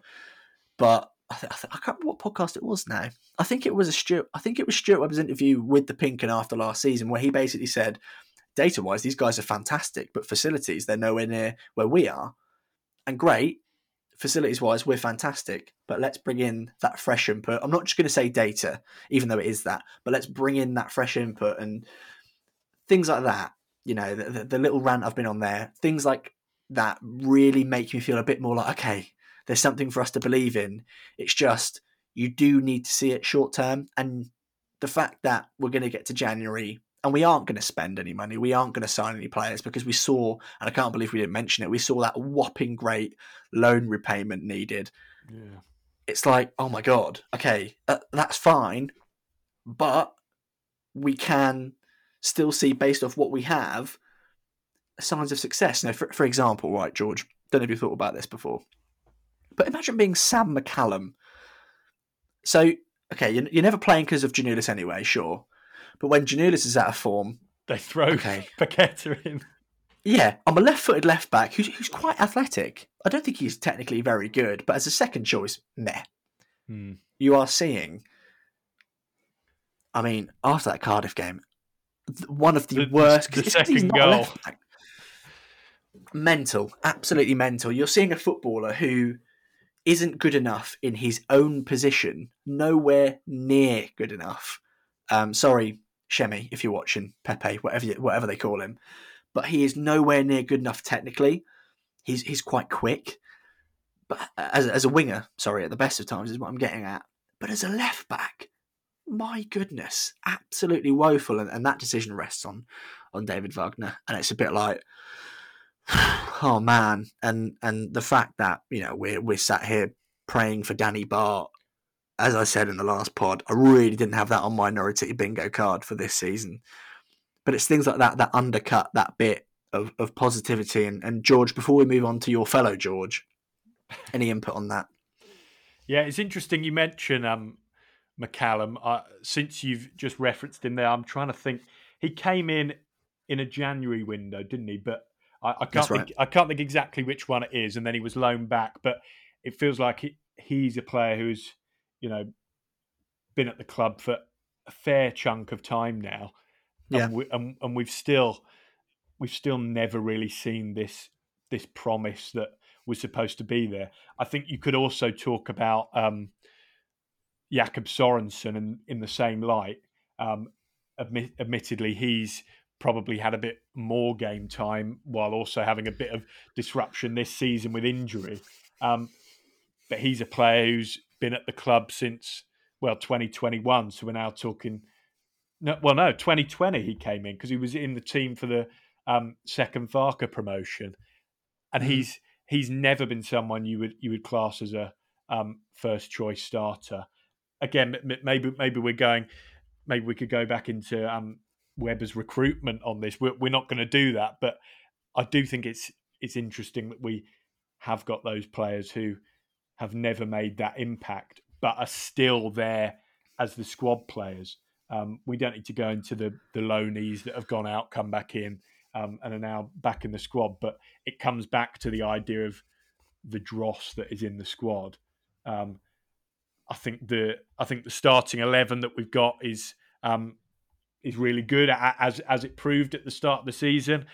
But I, th- I, th- I, can't remember what podcast it was now. I think it was a Stuart. I think it was Stuart Webber's interview with the Pink Un after last season, where he basically said, data wise, these guys are fantastic, but facilities they're nowhere near where we are. And great, facilities wise, we're fantastic, but let's bring in that fresh input. I'm not just going to say data, even though it is that, but let's bring in that fresh input and things like that. You know, the, the, the little rant I've been on there, things like that really make me feel a bit more like, okay, there's something for us to believe in. It's just you do need to see it short term, and the fact that we're going to get to January and we aren't going to spend any money, we aren't going to sign any players because we saw, and I can't believe we didn't mention it, we saw that whopping great loan repayment needed. Yeah. It's like, oh my god, okay, uh, that's fine, but we can still see, based off what we have, signs of success. Now, for, for example, right, George, don't know if you thought about this before, but imagine being Sam McCallum. So, okay, you're, you're never playing because of Giannoulis anyway, sure. But when Giannoulis is out of form, they throw okay. *laughs* Placheta in. Yeah, I'm a left-footed left back who's, who's quite athletic. I don't think he's technically very good, but as a second choice, meh. Hmm. You are seeing. I mean, after that Cardiff game, one of the, the worst. The second goal. Mental, absolutely mental. You're seeing a footballer who isn't good enough in his own position, nowhere near good enough. Um, sorry, Shemi, if you're watching Pepe, whatever you, whatever they call him, but he is nowhere near good enough technically. He's he's quite quick, but as as a winger, sorry, at the best of times is what I'm getting at. But as a left back, my goodness, absolutely woeful. And, and that decision rests on on David Wagner, and it's a bit like, *sighs* oh man, and and the fact that you know we're we're sat here praying for Danny Batth. As I said in the last pod, I really didn't have that on my Norwich bingo card for this season. But it's things like that that undercut that bit of, of positivity. And, and George, before we move on to your fellow George, any input on that? Yeah, it's interesting you mention um, McCallum. Uh, since you've just referenced him there, I'm trying to think. He came in in a January window, didn't he? But I, I can't right. think, I can't think exactly which one it is. And then he was loaned back, but it feels like he, he's a player who's you know been at the club for a fair chunk of time now. Yeah, and, we, and, and we've still we've still never really seen this this promise that was supposed to be there. I think you could also talk about um, Jacob Sorensen in, in the same light. Um, admit, admittedly, he's probably had a bit more game time while also having a bit of disruption this season with injury. Um, but he's a player who's been at the club since well 2021. So we're now talking. No, well, no, 2020 he came in because he was in the team for the um, second Farke promotion, and mm. he's he's never been someone you would you would class as a um, first choice starter. Again, maybe maybe we're going, maybe we could go back into um, Webber's recruitment on this. We're, we're not going to do that, but I do think it's it's interesting that we have got those players who have never made that impact, but are still there as the squad players. Um, we don't need to go into the the loanies that have gone out, come back in, um, and are now back in the squad. But it comes back to the idea of the dross that is in the squad. Um, I think the I think the starting eleven that we've got is um, is really good as as it proved at the start of the season.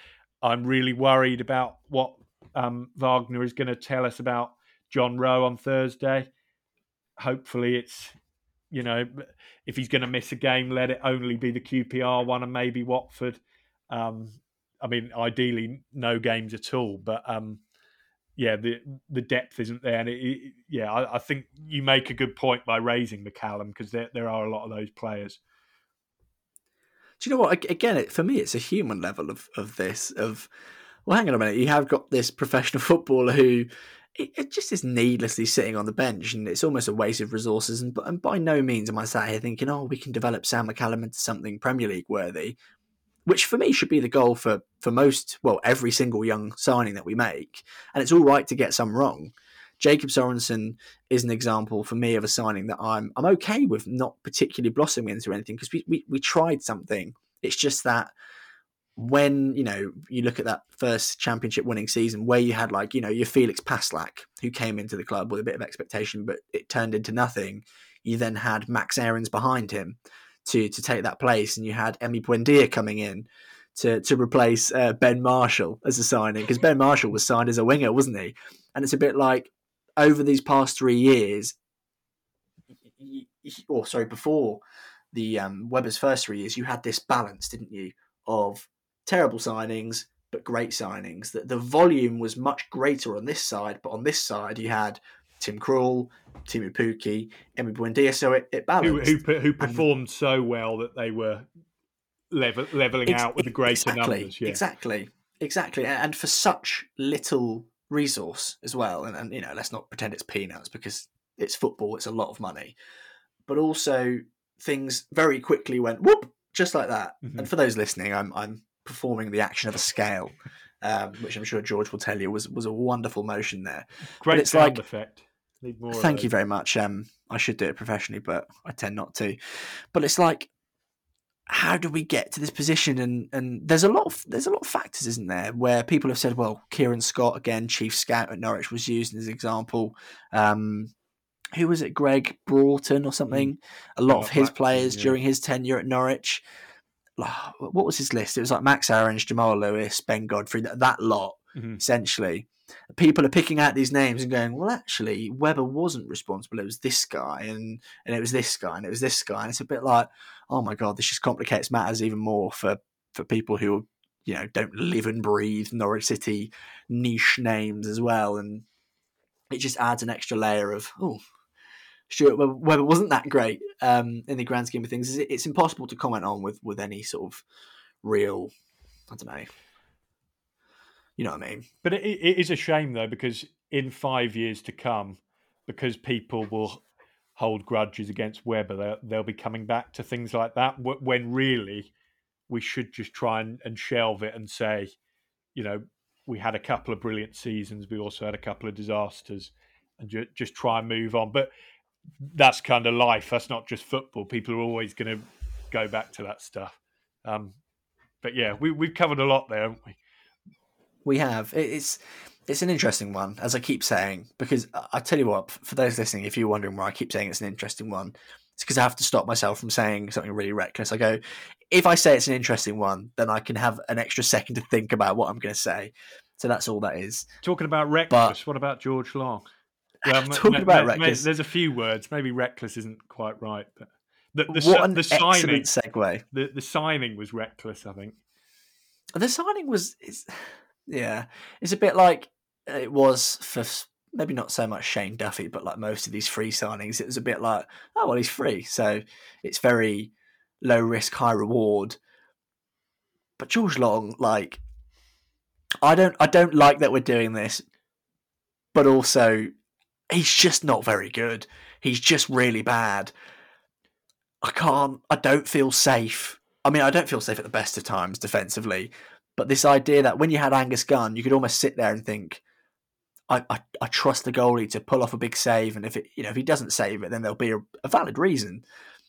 I'm really worried about what um, Wagner is going to tell us about John Rowe on Thursday. Hopefully, it's you know if he's going to miss a game, let it only be the QPR one and maybe Watford. Um, I mean, ideally, no games at all. But um, yeah, the the depth isn't there, and it, it, yeah, I, I, think you make a good point by raising McCallum because there there are a lot of those players. Do you know what? Again, for me, it's a human level of of this. Of well, hang on a minute, you have got this professional *laughs* footballer who it, it, just is needlessly sitting on the bench, and it's almost a waste of resources. And, and by no means am I sat here thinking, oh, we can develop Sam McCallum into something Premier League worthy which for me should be the goal for for most, well, every single young signing that we make. And it's all right to get some wrong. Jacob Sorensen is an example for me of a signing that I'm I'm okay with not particularly blossoming into anything because we, we we tried something. It's just that when you know you look at that first championship winning season where you had like you know your Felix Passlack who came into the club with a bit of expectation but it turned into nothing. You then had Max Aarons behind him to to take that place, and you had Emi Buendia coming in to to replace uh, Ben Marshall as a signing because Ben Marshall was signed as a winger, wasn't he? And it's a bit like over these past three years, or sorry, before the um, Webber's first three years, you had this balance, didn't you, of terrible signings but great signings. That the volume was much greater on this side, but on this side you had Tim Krul, Teemu Pukki, Emi Buendia. So it, it balanced. Who, who, who performed and, so well that they were level, leveling ex- out with the greater exactly, numbers. Yeah. Exactly, exactly. And for such little resource as well. And, and, you know, let's not pretend it's peanuts because it's football, it's a lot of money. But also, things very quickly went whoop, just like that. Mm-hmm. And for those listening, I'm, I'm performing the action of a scale. Um, which I'm sure George will tell you was was a wonderful motion there. Great it's sound like, effect. Thank you very much. Um, I should do it professionally, but I tend not to. But it's like, how do we get to this position? And and there's a lot of there's a lot of factors, isn't there, where people have said, well, Kieran Scott again, chief scout at Norwich, was used as an example. Um, who was it, Greg Broughton or something? Mm. A lot of his players yeah. during his tenure at Norwich. What was his list? It was like Max Aarons, Jamal Lewis, Ben Godfrey, that, that lot, mm-hmm. essentially people are picking out these names and going, well, actually, Webber wasn't responsible. It was this guy, and and it was this guy, and it was this guy. And it's a bit like, oh my god, this just complicates matters even more for for people who you know don't live and breathe Norwich City niche names as well, and it just adds an extra layer of oh. Stuart Webber wasn't that great um, in the grand scheme of things. It's impossible to comment on with with any sort of real, I don't know, you know what I mean? But it, it is a shame though because in five years to come, because people will hold grudges against Webber, they'll, they'll be coming back to things like that. When really, we should just try and, and shelve it and say, you know, we had a couple of brilliant seasons. We also had a couple of disasters, and ju- just try and move on. But that's kind of life. That's not just football. People are always going to go back to that stuff. Um, but yeah, we we've covered a lot there, haven't we? We have. It's it's an interesting one, as I keep saying, because I tell you what, for those listening, if you're wondering why I keep saying it's an interesting one, it's because I have to stop myself from saying something really reckless. I go, if I say it's an interesting one, then I can have an extra second to think about what I'm going to say. So that's all that is. Talking about reckless, but, what about George Long? Well, talking m- about m- reckless, there's a few words. Maybe reckless isn't quite right, but the, the, what an the signing, segue. The, the signing was reckless, I think. The signing was, it's, *sighs* yeah, it's a bit like uh, it was for maybe not so much Shane Duffy, but like most of these free signings, it was a bit like, oh well, he's free, so it's very low risk, high reward. But George Long, like, I don't, I don't like that we're doing this, but also he's just not very good. He's just really bad. I can't. I don't feel safe. I mean, I don't feel safe at the best of times defensively, but this idea that when you had Angus Gunn, you could almost sit there and think, I, I, I, trust the goalie to pull off a big save, and if it you know if he doesn't save it, then there'll be a, a valid reason.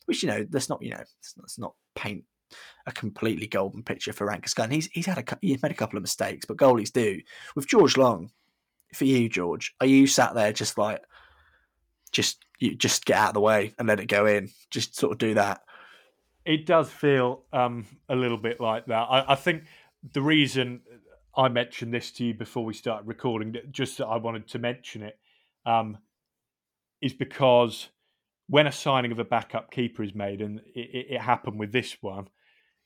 Which you know, let's not you know let's not paint a completely golden picture for Angus Gunn. He's he's had a he's made a couple of mistakes, but goalies do. With George Long, for you, George, are you sat there just like just you just get out of the way and let it go in? Just sort of do that. It does feel um, a little bit like that. I, I think the reason I mentioned this to you before we started recording, just that I wanted to mention it, um, is because when a signing of a backup keeper is made, and it, it happened with this one,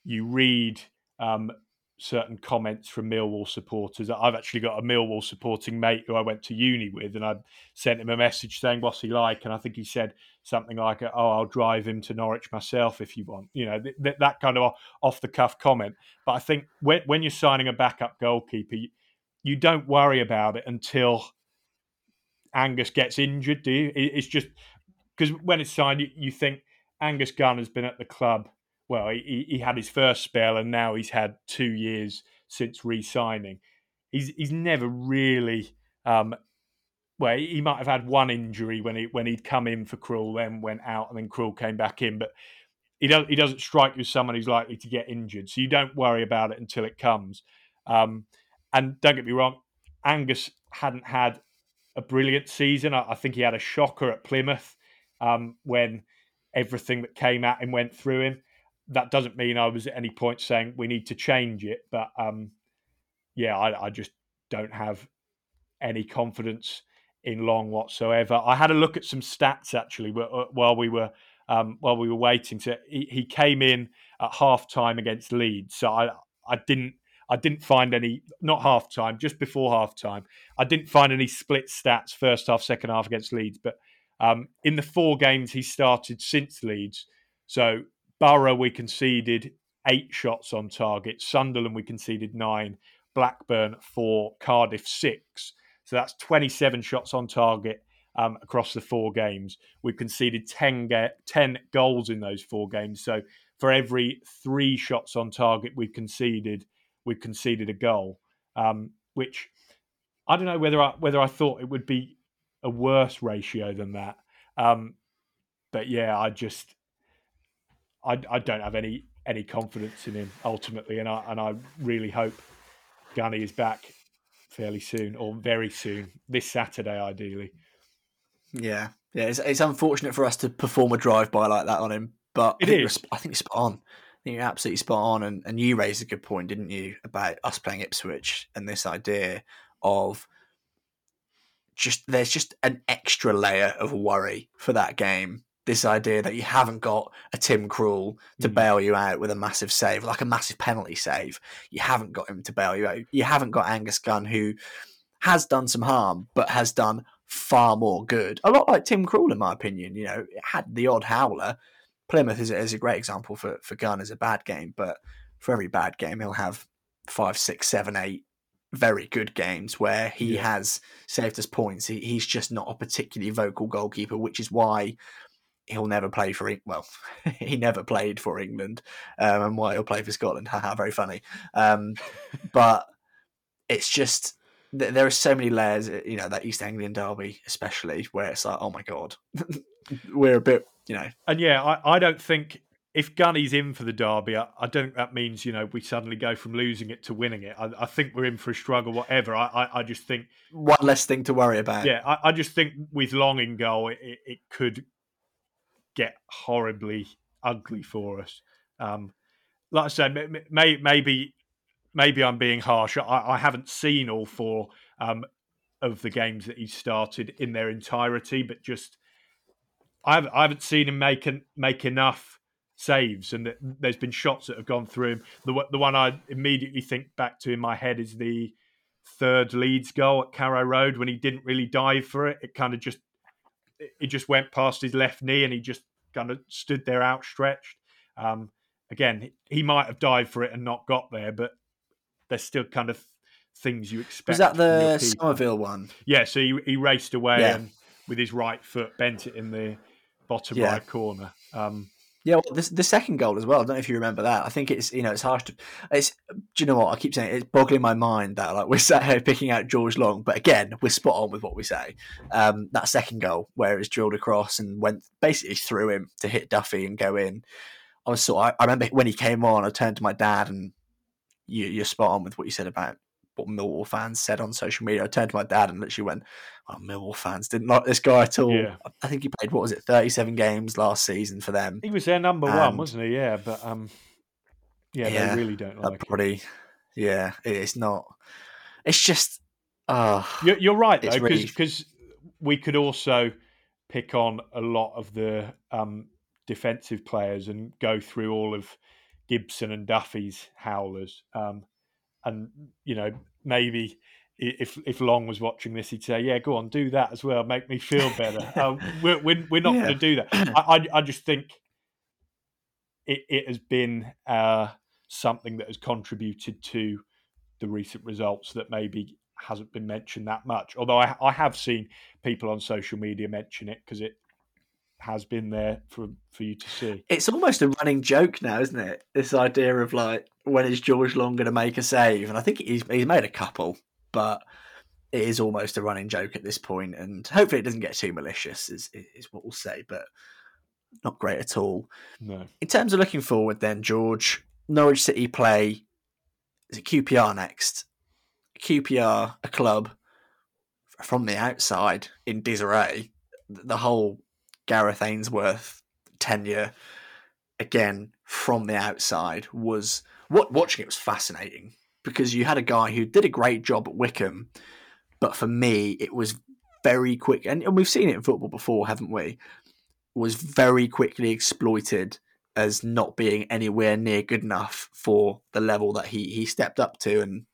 you read um, certain comments from Millwall supporters. I've actually got a Millwall supporting mate who I went to uni with, and I sent him a message saying, "What's he like?" And I think he said something like, "Oh, I'll drive him to Norwich myself if you want." You know, th- that kind of off the cuff comment. But I think when when you're signing a backup goalkeeper, you, you don't worry about it until Angus gets injured. Do you? It's just because when it's signed, you, you think Angus Gunn has been at the club well, he, he had his first spell and now he's had two years since re-signing. He's he's never really um, well, he might have had one injury when he when he'd come in for Krul, then went out, and then Krul came back in. But he doesn't he doesn't strike you as someone who's likely to get injured, so you don't worry about it until it comes. Um, and don't get me wrong, Angus hadn't had a brilliant season. I, I think he had a shocker at Plymouth um, when everything that came at him went through him that doesn't mean I was at any point saying we need to change it, but um, yeah, I, I, just don't have any confidence in Long whatsoever. I had a look at some stats actually uh, while we were um, while we were waiting. So he, he came in at half time against Leeds, so I I didn't I didn't find any not half time just before half time. I didn't find any split stats first half second half against Leeds, but um, in the four games he started since Leeds. So Borough, we conceded eight shots on target. Sunderland, we conceded nine. Blackburn, four. Cardiff, six. So that's 27 shots on target um, across the four games. We've conceded 10, ga- 10 goals in those four games. So for every three shots on target we've conceded, we've conceded a goal, um, which I don't know whether I, whether I thought it would be a worse ratio than that. Um, but yeah, I just I, I don't have any any confidence in him ultimately, and I and I really hope Gunny is back fairly soon or very soon this Saturday, ideally. Yeah, yeah, it's, it's unfortunate for us to perform a drive by like that on him, but it I is. I think spot on. I think you're absolutely spot on, and, and you raised a good point, didn't you, about us playing Ipswich and this idea of just there's just an extra layer of worry for that game this idea that you haven't got a Tim Krul to mm. bail you out with a massive save, like a massive penalty save. You haven't got him to bail you out. You haven't got Angus Gunn, who has done some harm, but has done far more good. A lot like Tim Krul, in my opinion. You know, had the odd howler. Plymouth is, is a great example for, for Gunn as a bad game, but for every bad game, he'll have five, six, seven, eight very good games where he yeah. has saved us points. He, he's just not a particularly vocal goalkeeper, which is why he'll never play for well *laughs* he never played for england um, and why he'll play for scotland haha very funny um, but it's just there are so many layers you know that east anglian derby especially where it's like oh my god *laughs* we're a bit you know and yeah I, I don't think if Gunny's in for the derby, I, I, don't think that means you know we suddenly go from losing it to winning it. I, I think we're in for a struggle, whatever. I, I, I, just think one less thing to worry about. Yeah, I, just think with Long in goal, it, it could get horribly ugly for us. Um, like I said, may, maybe maybe I'm being harsh. I, I haven't seen all four um, of the games that he started in their entirety, but just I haven't, I haven't seen him make an, make enough saves, and there's been shots that have gone through him. The the one I immediately think back to in my head is the third Leeds goal at Carrow Road when he didn't really dive for it. It kind of just it just went past his left knee, and he just kind of stood there outstretched. Um, again, he might have dived for it and not got there, but there's still kind of things you expect. Was that the Summerville one? Yeah, so he, he raced away yeah. and with his right foot bent it in the bottom yeah. right corner. Um, yeah, well, this, the second goal as well. I don't know if you remember that. I think it's you know it's harsh to. It's do you know what I keep saying? It's boggling my mind that like we're sat here picking out George Long, but again we're spot on with what we say. Um, that second goal where it was drilled across and went basically through him to hit Duffy and go in. I was sort. Of, I, I remember when he came on, I turned to my dad and you, you're spot on with what you said about what Millwall fans said on social media. I turned to my dad and literally went, "Oh, Millwall fans didn't like this guy at all." Yeah. I think he played what was it, thirty-seven games last season for them. He was their number and, one, wasn't he? Yeah, but um, yeah, yeah they really don't like probably, Yeah, it's not. It's just. Uh, you're, you're right though, because really... we could also pick on a lot of the um, defensive players and go through all of Gibson and Duffy's howlers. Um, and you know maybe if if Long was watching this, he'd say, "Yeah, go on, do that as well. Make me feel better." *laughs* um, we're, we're, we're not yeah. going to do that. *clears throat* I, I, I just think it it has been uh, something that has contributed to the recent results that maybe hasn't been mentioned that much. Although I I have seen people on social media mention it because it has been there for for you to see. It's almost a running joke now, isn't it? This idea of like when is George Long going to make a save? And I think he's he's made a couple, but it is almost a running joke at this point. And hopefully, it doesn't get too malicious, is is what we'll say. But not great at all. No. In terms of looking forward, then George Norwich City play is it QPR next? QPR, a club from the outside in disarray. The whole Gareth Ainsworth tenure, again from the outside, was what watching it was fascinating because you had a guy who did a great job at Wycombe, but for me it was very quick, and, and we've seen it in football before, haven't we? Was very quickly exploited as not being anywhere near good enough for the level that he he stepped up to, and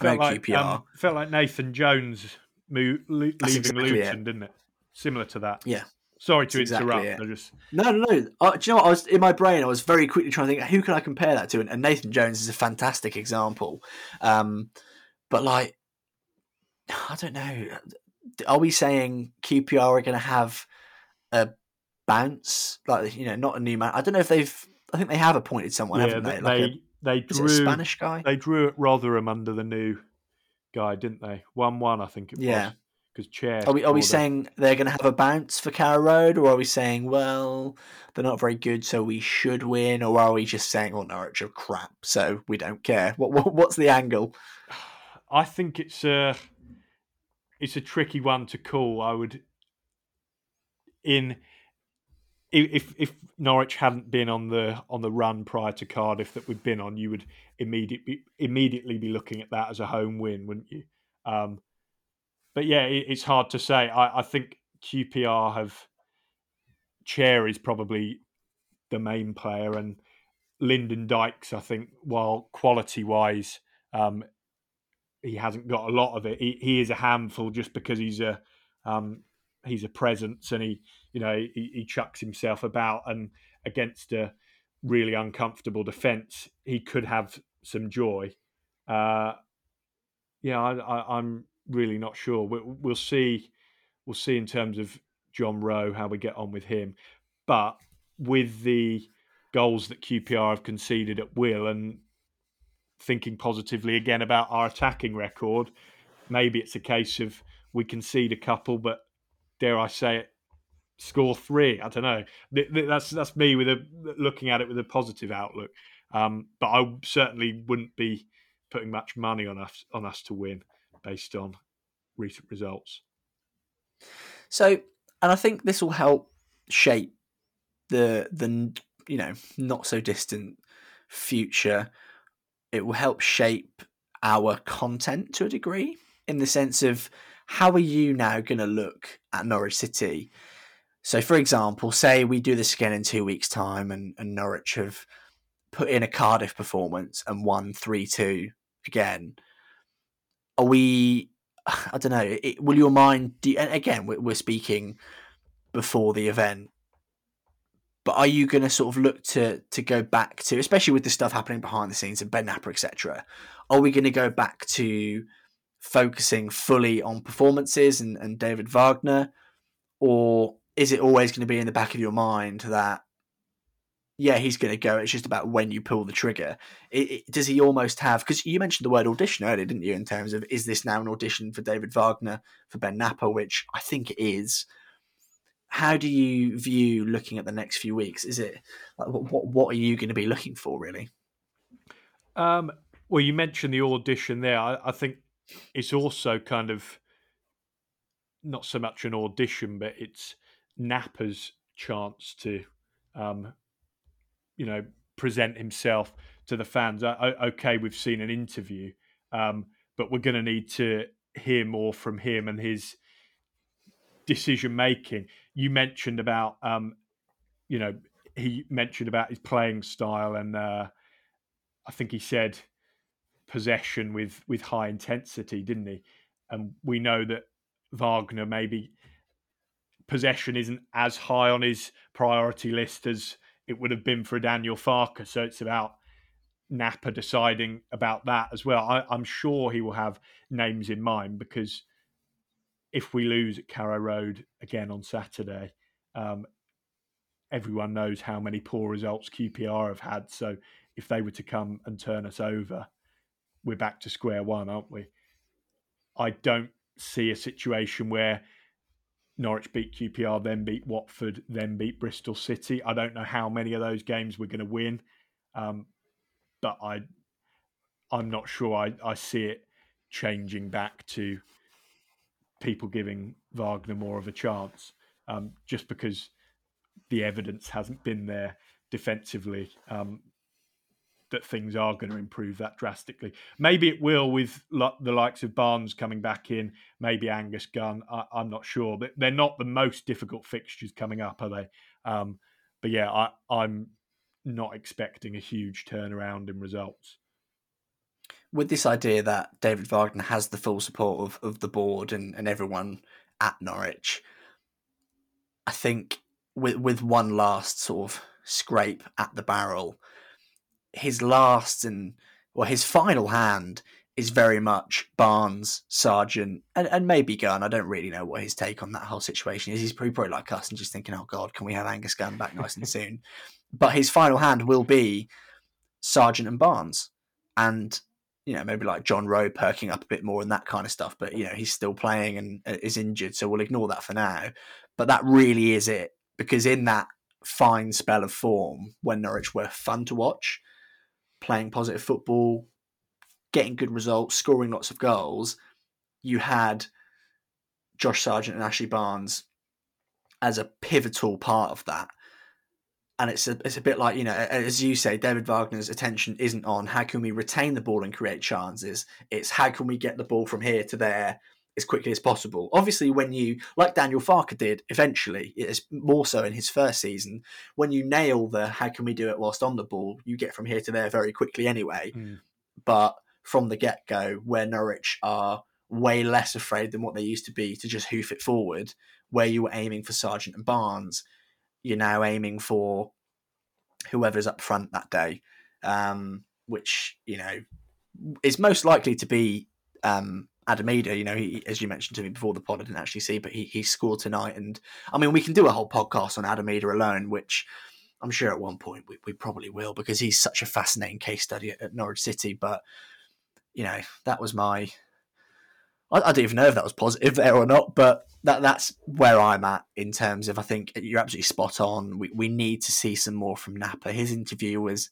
felt like QPR um, felt like Nathan Jones leaving exactly Luton, it. didn't it? Similar to that. Yeah, Sorry to exactly interrupt. Just... No, no, no. Uh, do you know what? I was in my brain. I was very quickly trying to think who can I compare that to, and, and Nathan Jones is a fantastic example. Um, but like, I don't know. Are we saying QPR are going to have a bounce? Like, you know, not a new man. I don't know if they've. I think they have appointed someone, yeah, haven't they? Like they a, they drew a Spanish guy. They drew at Rotherham under the new guy, didn't they? One one, I think it yeah. was because chair. Are we are we saying they're going to have a bounce for Carrow Road, or are we saying well they're not very good, so we should win, or are we just saying well Norwich are crap, so we don't care? What, what what's the angle? *sighs* I think it's a it's a tricky one to call. I would in if if Norwich hadn't been on the on the run prior to Cardiff that we've been on, you would immediately immediately be looking at that as a home win, wouldn't you? Um, but yeah, it, it's hard to say. I, I think QPR have Chair is probably the main player, and Lyndon Dykes. I think while quality wise, um, he hasn't got a lot of it. He, he is a handful just because he's a um, he's a presence, and he you know he, he chucks himself about, and against a really uncomfortable defence, he could have some joy. Uh, yeah, I, I'm really not sure. We'll, we'll see. We'll see in terms of John Rowe how we get on with him, but with the goals that QPR have conceded at will and thinking positively again about our attacking record, maybe it's a case of we concede a couple, but dare I say it, score three. I don't know. That's that's me with a looking at it with a positive outlook. Um, but I certainly wouldn't be putting much money on us on us to win based on recent results. So, and I think this will help shape the the you know not so distant future. It will help shape our content to a degree in the sense of how are you now going to look at Norwich City? So, for example, say we do this again in two weeks' time and, and Norwich have put in a Cardiff performance and won 3 2 again. Are we, *sighs* I don't know, it, will your mind, you, again, we're, we're speaking before the event, but are you going to sort of look to to go back to, especially with the stuff happening behind the scenes and Ben Knapper, etc.? Are we going to go back to focusing fully on performances and, and David Wagner, or is it always going to be in the back of your mind that yeah, he's going to go. It's just about when you pull the trigger. It, it, does he almost have? Because you mentioned the word audition earlier, didn't you? In terms of is this now an audition for David Wagner for Ben Knapper, which I think it is. How do you view looking at the next few weeks? Is it like, what what are you going to be looking for really? Um, well, you mentioned the audition there. I, I think it's also kind of not so much an audition, but it's Knapper's chance to, um, you know, present himself to the fans. okay, we've seen an interview, um, but we're going to need to hear more from him and his decision making. You mentioned about, um, you know, he mentioned about his playing style, and uh, I think he said possession with with high intensity, didn't he? And we know that Wagner maybe possession isn't as high on his priority list as it would have been for Daniel Farke. So it's about Knapper deciding about that as well. I, am sure he will have names in mind because if we lose at Carrow Road again on Saturday, um, everyone knows how many poor results QPR have had. So if they were to come and turn us over, we're back to square one, aren't we? I don't see a situation where Norwich beat QPR, then beat Watford, then beat Bristol City. I don't know how many of those games we're going to win, um, but I, I'm not sure. I, I see it changing back to people giving Wagner more of a chance, um, just because the evidence hasn't been there defensively. Um, that things are going to improve that drastically. Maybe it will with the likes of Barnes coming back in, maybe Angus Gunn. I, am not sure, but they're not the most difficult fixtures coming up, are they? Um, but yeah, I, I'm not expecting a huge turnaround in results. With this idea that David Wagner has the full support of, of the board and, and everyone at Norwich, I think with with one last sort of scrape at the barrel, his last and well his final hand is very much Barnes, Sargent, and, and maybe Gunn. I don't really know what his take on that whole situation is. He's probably, probably like us and just thinking, oh God, can we have Angus Gunn back nice and soon? *laughs* But his final hand will be Sargent and Barnes. And, you know, maybe like John Rowe perking up a bit more and that kind of stuff. But, you know, he's still playing and uh, is injured. So we'll ignore that for now. But that really is it. Because in that fine spell of form, when Norwich were fun to watch, playing positive football, getting good results, scoring lots of goals, you had Josh Sargent and Ashley Barnes as a pivotal part of that. And it's a it's a bit like you know, as you say, David Wagner's attention isn't on how can we retain the ball and create chances. It's how can we get the ball from here to there as quickly as possible. Obviously, when you, like Daniel Farke did eventually, it's more so in his first season, when you nail the how can we do it whilst on the ball, you get from here to there very quickly anyway. Mm. But from the get go, where Norwich are way less afraid than what they used to be to just hoof it forward, where you were aiming for Sargent and Barnes, you're now aiming for whoever's up front that day, um, which, you know, is most likely to be um, Adam Idah, you know, he, as you mentioned to me before the pod, I didn't actually see, but he, he scored tonight. And I mean, we can do a whole podcast on Adam Idah alone, which I'm sure at one point we, we probably will because he's such a fascinating case study at, at Norwich City. But, you know, that was my I, I, don't even know if that was positive there or not, but that that's where I'm at in terms of I think you're absolutely spot on. We we need to see some more from Knapper. His interview was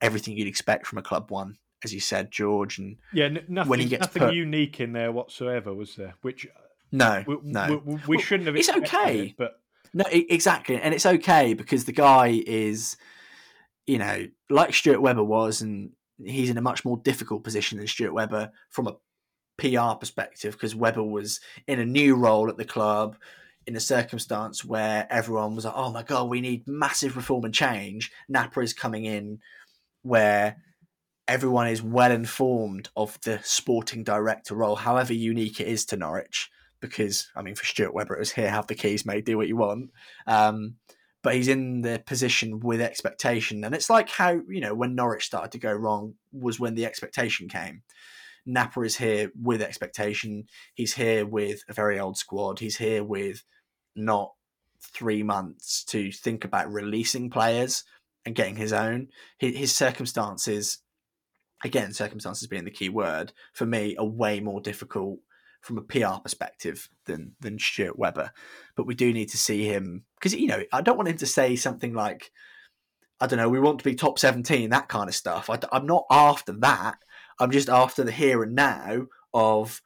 everything you'd expect from a club one, as you said, George. And yeah, n- nothing, when he gets nothing put... unique in there whatsoever, was there? Which uh, no, we, no, we, we shouldn't have. It's okay, it, but no, exactly, and it's okay because the guy is, you know, like Stuart Webber was, and he's in a much more difficult position than Stuart Webber from a PR perspective because Webber was in a new role at the club in a circumstance where everyone was like, "Oh my god, we need massive reform and change." Knapper is coming in where everyone is well informed of the sporting director role, however unique it is to Norwich. Because I mean, for Stuart Webber, it was here, have the keys, mate, do what you want. Um, but he's in the position with expectation, and it's like how you know when Norwich started to go wrong was when the expectation came. Knapper is here with expectation. He's here with a very old squad. He's here with not three months to think about releasing players and getting his own. His circumstances, again, circumstances being the key word for me, are way more difficult from a PR perspective than than Stuart Webber. But we do need to see him because you know I don't want him to say something like I don't know we want to be top seventeen that kind of stuff. I, am not after that. I'm just after the here and now of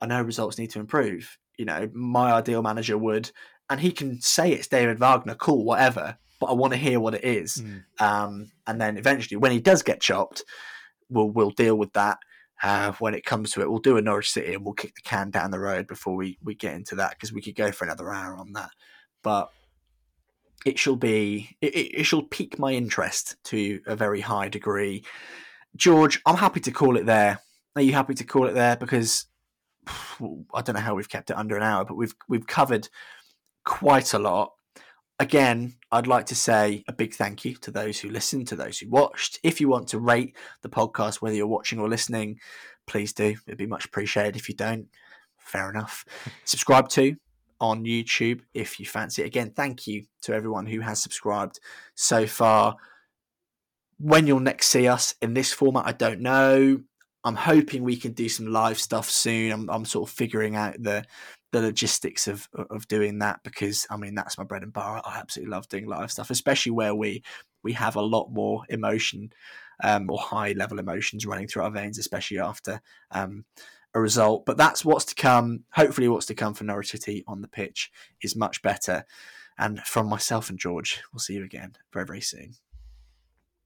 I know results need to improve. You know, my ideal manager would, and he can say it's David Wagner, cool, whatever. But I want to hear what it is. Mm. Um, and then eventually, when he does get chopped, we'll we'll deal with that. Uh, when it comes to it, we'll do a Norwich City and we'll kick the can down the road before we, we get into that because we could go for another hour on that. But it shall be it, it shall pique my interest to a very high degree George, I'm happy to call it there. Are you happy to call it there? Because I don't know how we've kept it under an hour, but we've we've covered quite a lot. Again, I'd like to say a big thank you to those who listened, to those who watched. If you want to rate the podcast, whether you're watching or listening, please do. It'd be much appreciated. If you don't, fair enough. *laughs* Subscribe to on YouTube if you fancy it. Again, thank you to everyone who has subscribed so far. When you'll next see us in this format, I don't know. I'm hoping we can do some live stuff soon. I'm, I'm sort of figuring out the the logistics of of doing that because I mean that's my bread and butter. I absolutely love doing live stuff, especially where we we have a lot more emotion um, or high level emotions running through our veins, especially after um, a result. But that's what's to come. Hopefully, what's to come for Norwich City on the pitch is much better. And from myself and George, we'll see you again very very soon.